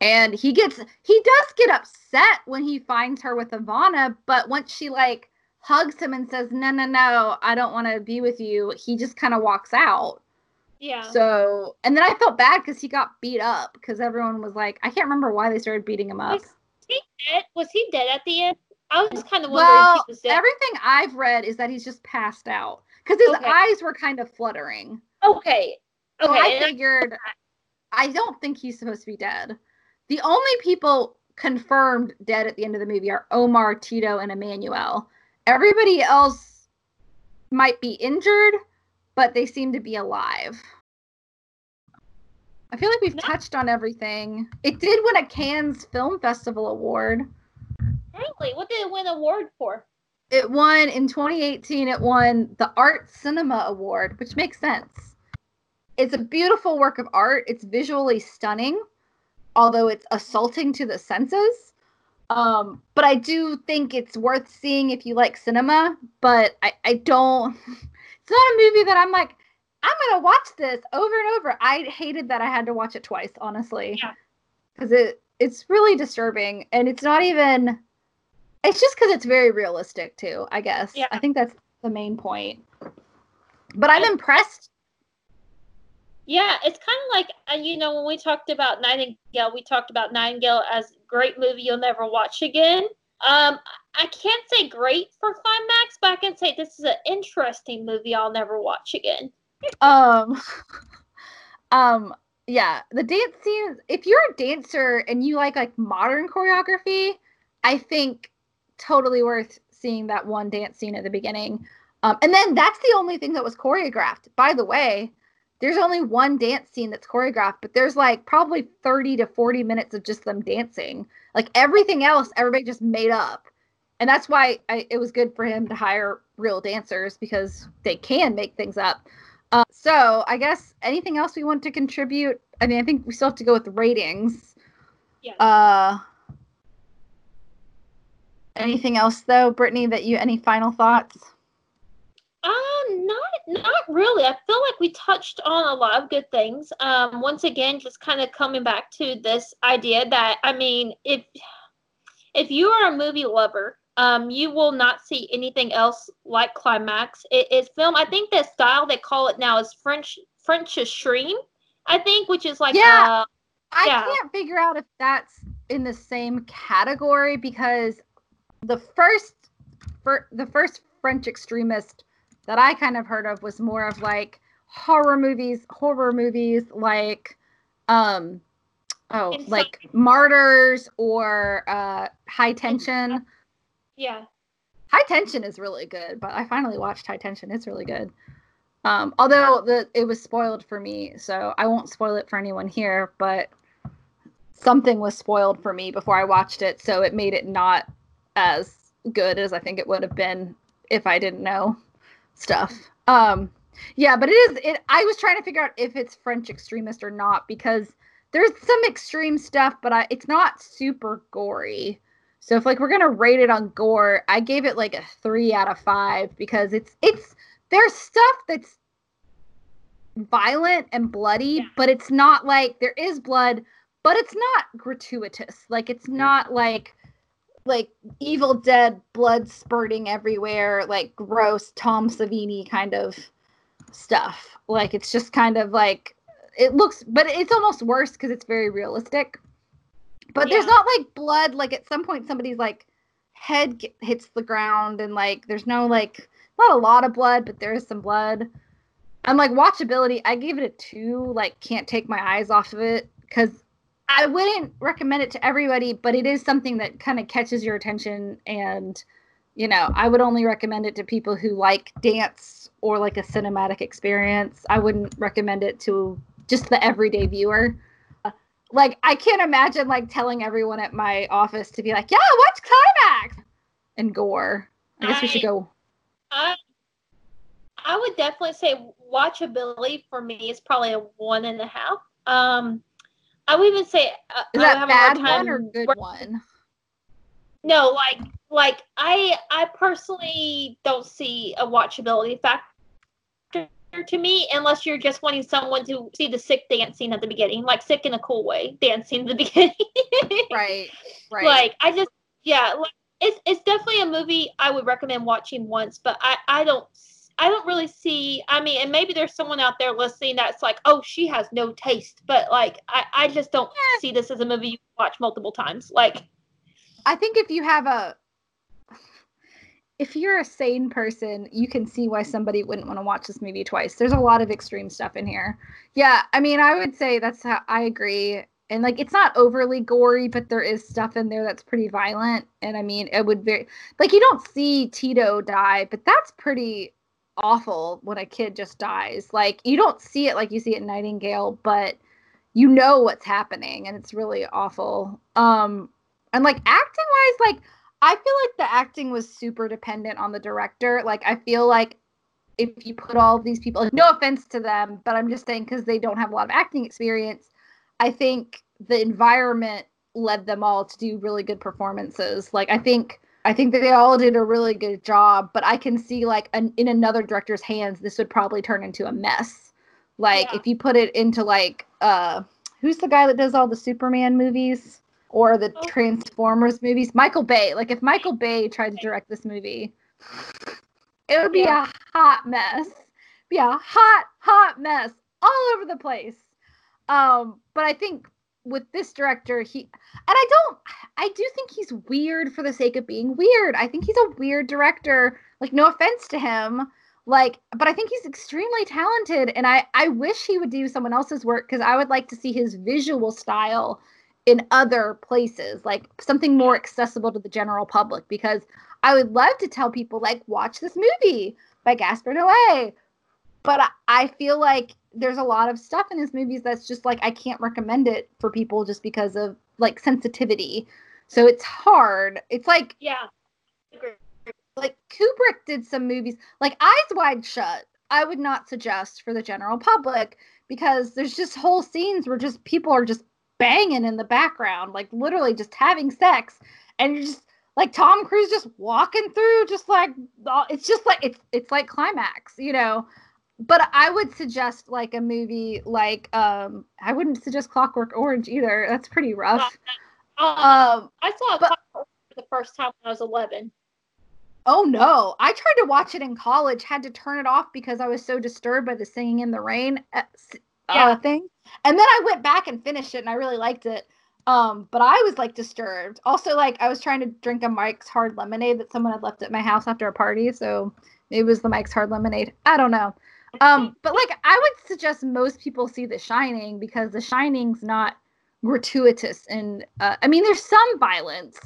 And he gets he does get upset when he finds her with Ivana, but once she like hugs him and says, No, no, no, I don't want to be with you, he just kind of walks out. yeah. So, and then I felt bad because he got beat up because everyone was like, I can't remember why they started beating him up. Was he dead? Was he dead at the end? I was just kind of wondering Well, if he was dead. everything I've read is that he's just passed out because his Okay. eyes were kind of fluttering. okay. So Okay. I I- figured I don't think he's supposed to be dead. The only people confirmed dead at the end of the movie are Omar, Tito, and Emmanuelle. Everybody else might be injured, but they seem to be alive. I feel like we've No. touched on everything. It did win a Cannes Film Festival award. really, what did it win an award for? It won in 2018, it won the Art Cinema Award, which makes sense. It's a beautiful work of art. It's visually stunning, although it's assaulting to the senses. Um, but I do think it's worth seeing if you like cinema. But I, I don't, (laughs) it's not a movie that I'm like, I'm going to watch this over and over. I hated that I had to watch it twice, honestly. Yeah. Because it, it's really disturbing. And it's not even, it's just because it's very realistic too, I guess. Yeah. I think that's the main point. But I'm And- impressed. Yeah, it's kind of like uh, you know when we talked about Nightingale, we talked about Nightingale as great movie you'll never watch again. Um, I can't say great for climax, but I can say this is an interesting movie I'll never watch again. (laughs) Um, (laughs) um, yeah, the dance scenes. If you're a dancer and you like like modern choreography, I think totally worth seeing that one dance scene at the beginning. Um, and then that's the only thing that was choreographed. By the way, there's only one dance scene that's choreographed, but there's like probably 30 to 40 minutes of just them dancing. Like everything else, everybody just made up. And that's why I, it was good for him to hire real dancers because they can make things up. Uh, so I guess anything else we want to contribute? I mean, I think we still have to go with the ratings. Yeah. Uh, anything else though, Brittany? That you any final thoughts? Um, not not really. I feel like we touched on a lot of good things. Um, once again, just kind of coming back to this idea that I mean, if if you are a movie lover, um, you will not see anything else like Climax. It is film. I think the style they call it now is French French extreme. I think, which is like Yeah. uh, I Yeah. can't figure out if that's in the same category because the first, for the first French extremist that I kind of heard of was more of like horror movies, horror movies like, um, oh, like Martyrs or uh, High Tension. yeah. High Tension is really good, but I finally watched High Tension. It's really good. Um, although the it was spoiled for me, so I won't spoil it for anyone here. But something was spoiled for me before I watched it, so it made it not as good as I think it would have been if I didn't know stuff. Um, yeah, but it is. It. I was trying to figure out if it's French extremist or not because there's some extreme stuff, but I, it's not super gory. So if like we're gonna rate it on gore, I gave it like a three out of five because it's it's there's stuff that's violent and bloody, yeah. but it's not like there is blood, but it's not gratuitous. Like it's not like like Evil Dead blood spurting everywhere, like gross Tom Savini kind of stuff. Like it's just kind of like it looks, but it's almost worse because it's very realistic. But yeah. there's not like blood. Like at some point, somebody's like head get, hits the ground, and like there's no like not a lot of blood, but there is some blood. I'm like watchability, I gave it a two. Like can't take my eyes off of it because I wouldn't recommend it to everybody, but it is something that kind of catches your attention and you know, I would only recommend it to people who like dance or like a cinematic experience. I wouldn't recommend it to just the everyday viewer. like I can't imagine like telling everyone at my office to be like, "Yeah, watch Climax," and gore. I guess I, we should go. I I would definitely say watchability for me is probably a one and a half. Um, I would even say uh, is that a bad one or good one? No, like like I I personally don't see a watchability factor to me unless you're just wanting someone to see the sick dancing at the beginning, like sick in a cool way, dancing at the (laughs) beginning. right. Right. Like I just yeah, like it's it's definitely a movie I would recommend watching once, but I I don't I don't really see I mean and maybe there's someone out there listening that's like, oh she has no taste, but like I, I just don't yeah. see this as a movie you watch multiple times. Like I think if you have a if you're a sane person, you can see why somebody wouldn't want to watch this movie twice. There's a lot of extreme stuff in here. Yeah, I mean, I would say that's how I agree. And like, it's not overly gory, but there is stuff in there that's pretty violent. And I mean, it would very like you don't see Tito die, but that's pretty awful when a kid just dies. Like you don't see it like you see it in Nightingale, but you know what's happening, and it's really awful. Um, and like acting wise, like I feel like the acting was super dependent on the director. Like I feel like if you put all these people, no offense to them, but I'm just saying because they don't have a lot of acting experience, I think the environment led them all to do really good performances. Like I think I think that they all did a really good job, but I can see like an, in another director's hands, this would probably turn into a mess. Like yeah. if you put it into like uh who's the guy that does all the Superman movies? or the oh. Transformers movies. Michael Bay. Like if Michael Bay tried to direct this movie, it would be yeah. a hot mess. Be a hot, hot mess all over the place. Um, but I think with this director, he and I don't I do think he's weird for the sake of being weird. I think he's a weird director. Like no offense to him. Like, but I think he's extremely talented, and I I wish he would do someone else's work because I would like to see his visual style in other places, like something more accessible to the general public. Because I would love to tell people, like, watch this movie by Gaspar Noé. But I feel like there's a lot of stuff in his movies that's just like I can't recommend it for people just because of like sensitivity. So it's hard. It's like yeah, like Kubrick did some movies like Eyes Wide Shut. I would not suggest for the general public because there's just whole scenes where just people are just banging in the background, like literally just having sex, and you're just like Tom Cruise just walking through, just like it's just like it's it's like climax, you know. But I would suggest like a movie like um I wouldn't suggest Clockwork Orange either. That's pretty rough. Uh, um, I saw but, for the first time when I was eleven. Oh no! I tried to watch it in college, had to turn it off because I was so disturbed by the singing in the rain uh, yeah. thing. And then I went back and finished it and I really liked it. Um, but I was like disturbed. Also, like I was trying to drink a Mike's Hard Lemonade that someone had left at my house after a party, so maybe it was the Mike's Hard Lemonade. I don't know. Um, but like I would suggest most people see The Shining because The Shining's not gratuitous and uh, I mean there's some violence,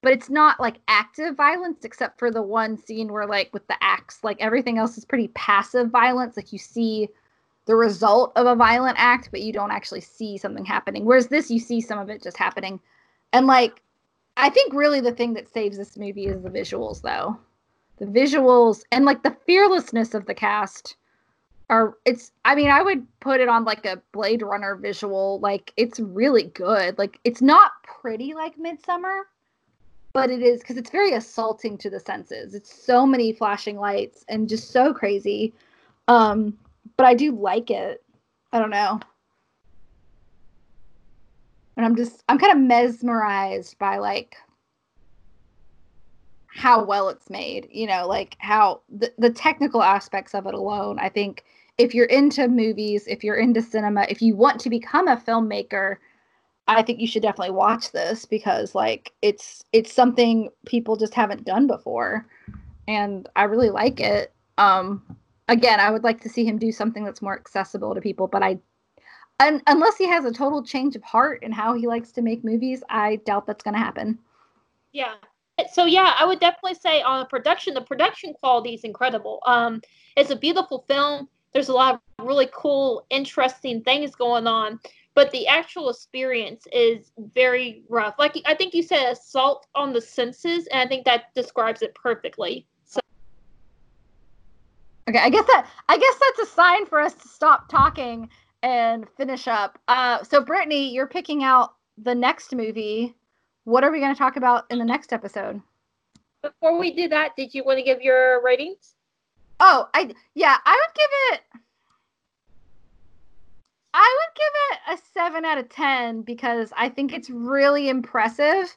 but it's not like active violence except for the one scene where like with the axe like everything else is pretty passive violence. Like you see the result of a violent act but you don't actually see something happening. Whereas this you see some of it just happening. And like i think really the thing that saves this movie is the visuals though the visuals and like the fearlessness of the cast are it's i mean i would put it on like a blade runner visual like it's really good like it's not pretty like Midsommar but it is because it's very assaulting to the senses. It's so many flashing lights and just so crazy. Um, but I do like it. I don't know. And I'm just I'm kind of mesmerized by like how well it's made, you know, like how the, the technical aspects of it alone. I think if you're into movies, if you're into cinema, if you want to become a filmmaker, I think you should definitely watch this because like it's it's something people just haven't done before and I really like it. Um again, I would like to see him do something that's more accessible to people, but I un- unless he has a total change of heart in how he likes to make movies, I doubt that's going to happen. Yeah. So yeah, I would definitely say on the production, the production quality is incredible. Um it's a beautiful film. There's a lot of really cool, interesting things going on but the actual experience is very rough. Like I think you said, assault on the senses, and I think that describes it perfectly. So. Okay, I guess that I guess that's a sign for us to stop talking and finish up. Uh, so Brittany, you're picking out the next movie. What are we going to talk about in the next episode? Before we do that, did you want to give your ratings? Oh, I yeah, I would give it I would give it a seven out of ten because I think it's really impressive,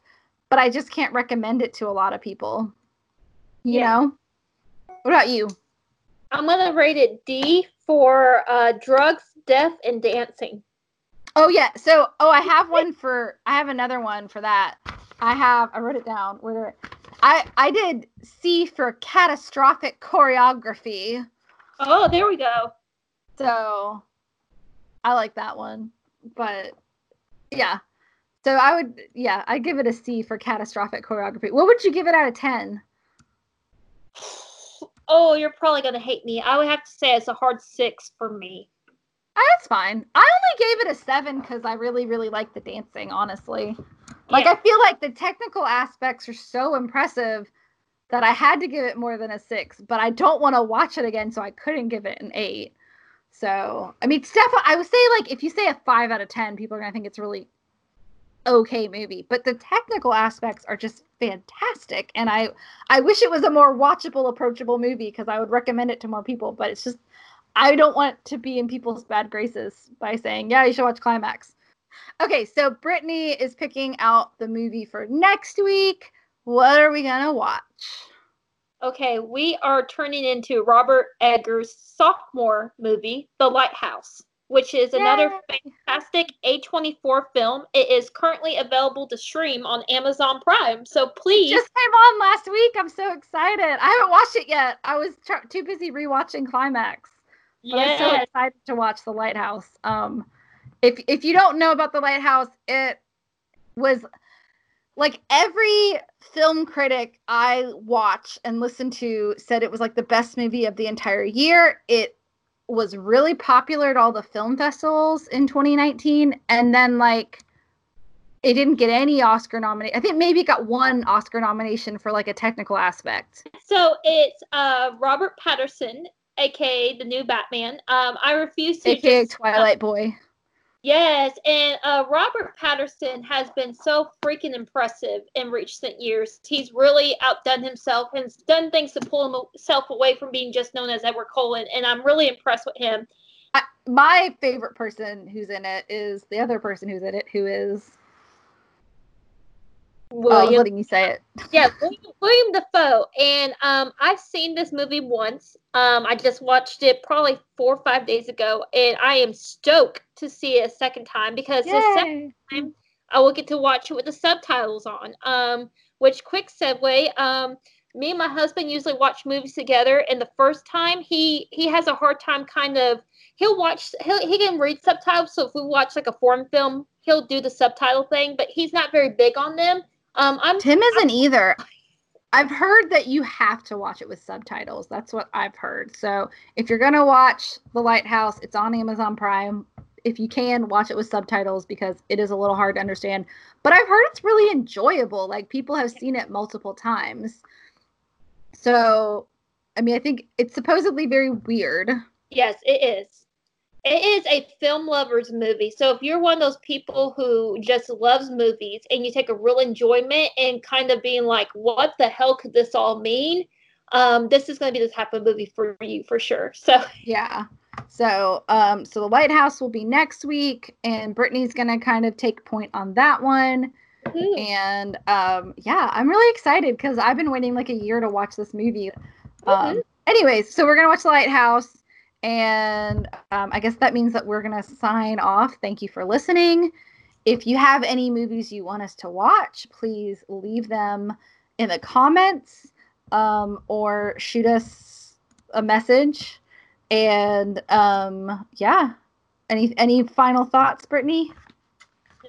but I just can't recommend it to a lot of people. You yeah. know? What about you? I'm gonna rate it D for uh, drugs, death, and dancing. Oh yeah. So oh, I have (laughs) one for. I have another one for that. I have. I wrote it down. Where I I did C for catastrophic choreography. Oh, there we go. So I like that one. But yeah. So I would yeah, I give it a C for catastrophic choreography. What would you give it out of 10? (sighs) Oh, you're probably going to hate me. I would have to say it's a hard 6 for me. Oh, that's fine. I only gave it a 7 cuz I really really like the dancing, honestly. Like yeah. I feel like the technical aspects are so impressive that I had to give it more than a 6, but I don't want to watch it again so I couldn't give it an 8. So, I mean, Steph, I would say like if you say a five out of ten, people are gonna think it's really okay movie. But the technical aspects are just fantastic, and I I wish it was a more watchable, approachable movie because I would recommend it to more people. But it's just I don't want to be in people's bad graces by saying, yeah, you should watch Climax. Okay, so Brittany is picking out the movie for next week. What are we gonna watch? Okay, we are turning into Robert Eggers' sophomore movie, The Lighthouse, which is Yay! another fantastic A24 film. It is currently available to stream on Amazon Prime. So please. Just came on last week. I'm so excited. I haven't watched it yet. I was tr- too busy rewatching Climax. But yes. I'm so excited to watch The Lighthouse. Um, if if you don't know about The Lighthouse, it was like every film critic I watch and listen to said it was like the best movie of the entire year. It was really popular at all the film festivals in 2019 and then like it didn't get any Oscar nomination. I think maybe it got one Oscar nomination for like a technical aspect. So it's uh Robert Pattinson, aka the new Batman. Um I refuse to aka just, Twilight uh, Boy. Yes, and uh, Robert Pattinson has been so freaking impressive in recent years. He's really outdone himself and done things to pull himself away from being just known as Edward Cullen, and I'm really impressed with him. I, my favorite person who's in it is the other person who's in it, who is William. Oh, letting you say it. (laughs) yeah, William, William Dafoe. And um, I've seen this movie once. Um, I just watched it probably four or five days ago, and I am stoked to see it a second time because Yay. the second time I will get to watch it with the subtitles on. Um, which quick segue. Um, me and my husband usually watch movies together, and the first time he he has a hard time kind of he'll watch he'll, he can read subtitles. So if we watch like a foreign film, he'll do the subtitle thing, but he's not very big on them Um, I'm Tim isn't I'm, either. I've heard that you have to watch it with subtitles. That's what I've heard. So if you're gonna watch The Lighthouse, it's on Amazon Prime. If you can, watch it with subtitles because it is a little hard to understand. But I've heard it's really enjoyable. Like people have seen it multiple times. So, I mean, I think it's supposedly very weird. Yes, it is it is a film lovers movie. So if you're one of those people who just loves movies and you take a real enjoyment and kind of being like, what the hell could this all mean? Um, this is going to be the type of movie for you for sure. So (laughs) yeah. So um, so the Lighthouse will be next week, and Brittany's going to kind of take point on that one. Mm-hmm. And um, yeah, I'm really excited because I've been waiting like a year to watch this movie. Mm-hmm. Um, anyways, so we're gonna watch the Lighthouse. And um, I guess that means that we're going to sign off. Thank you for listening. If you have any movies you want us to watch, please leave them in the comments um, or shoot us a message. And um, yeah, any any final thoughts, Brittany?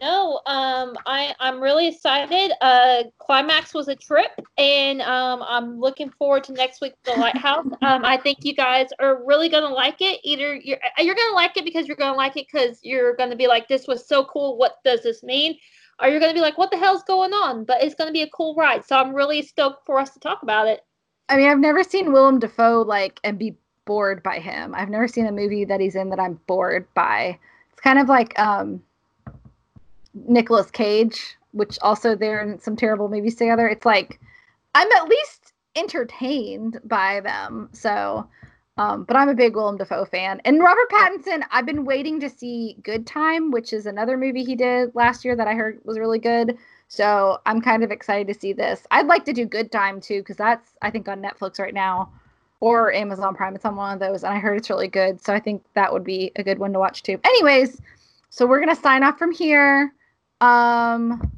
No, um, I I'm really excited. Uh, Climax was a trip, and um, I'm looking forward to next week the Lighthouse. um, I think you guys are really gonna like it. Either you're uh, you're gonna like it because you're gonna like it because you're gonna be like, this was so cool. What does this mean? Or you're gonna be like, what the hell's going on? But it's gonna be a cool ride. So I'm really stoked for us to talk about it. I mean, I've never seen Willem Dafoe like and be bored by him. I've never seen a movie that he's in that I'm bored by. It's kind of like um Nicolas Cage, which also they're in some terrible movies together. It's like I'm at least entertained by them. So, um, but I'm a big Willem Dafoe fan. And Robert Pattinson, I've been waiting to see Good Time, which is another movie he did last year that I heard was really good. So I'm kind of excited to see this. I'd like to do Good Time too, because that's I think on Netflix right now or Amazon Prime. It's on one of those, and I heard it's really good. So I think that would be a good one to watch too. Anyways, so we're gonna sign off from here. Um,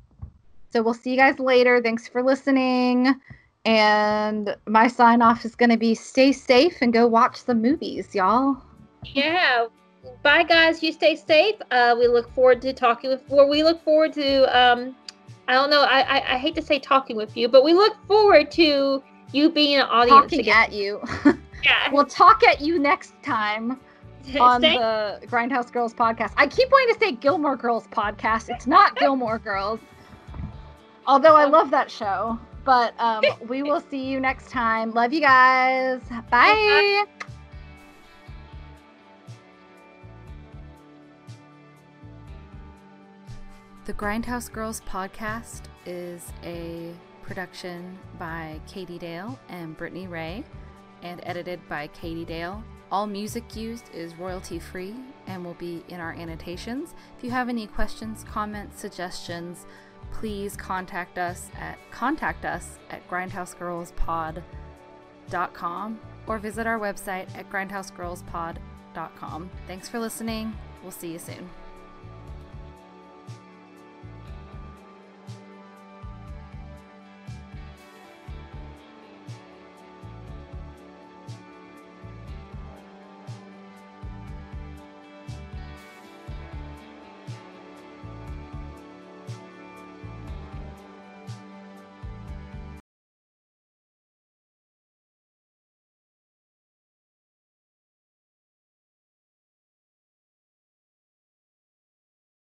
so we'll see you guys later. Thanks for listening. And my sign off is going to be stay safe and go watch the movies, y'all. Yeah. Bye, guys. You stay safe. Uh, we look forward to talking with, or we look forward to, um, I don't know, I, I, I hate to say talking with you, but we look forward to you being an audience. Talking again. at you. (laughs) yeah. We'll talk at you next time. (laughs) on the Grindhouse Girls podcast. I keep wanting to say Gilmore Girls podcast. It's not (laughs) Gilmore Girls. Although I love that show. But um, (laughs) we will see you next time. Love you guys. Bye. The Grindhouse Girls podcast is a production by Katie Dale and Brittany Ray and edited by Katie Dale all music used is royalty free and will be in our annotations. If you have any questions, comments, suggestions, please contact us at contact us at grindhousegirlspod.com or visit our website at grindhousegirlspod.com. Thanks for listening. We'll see you soon.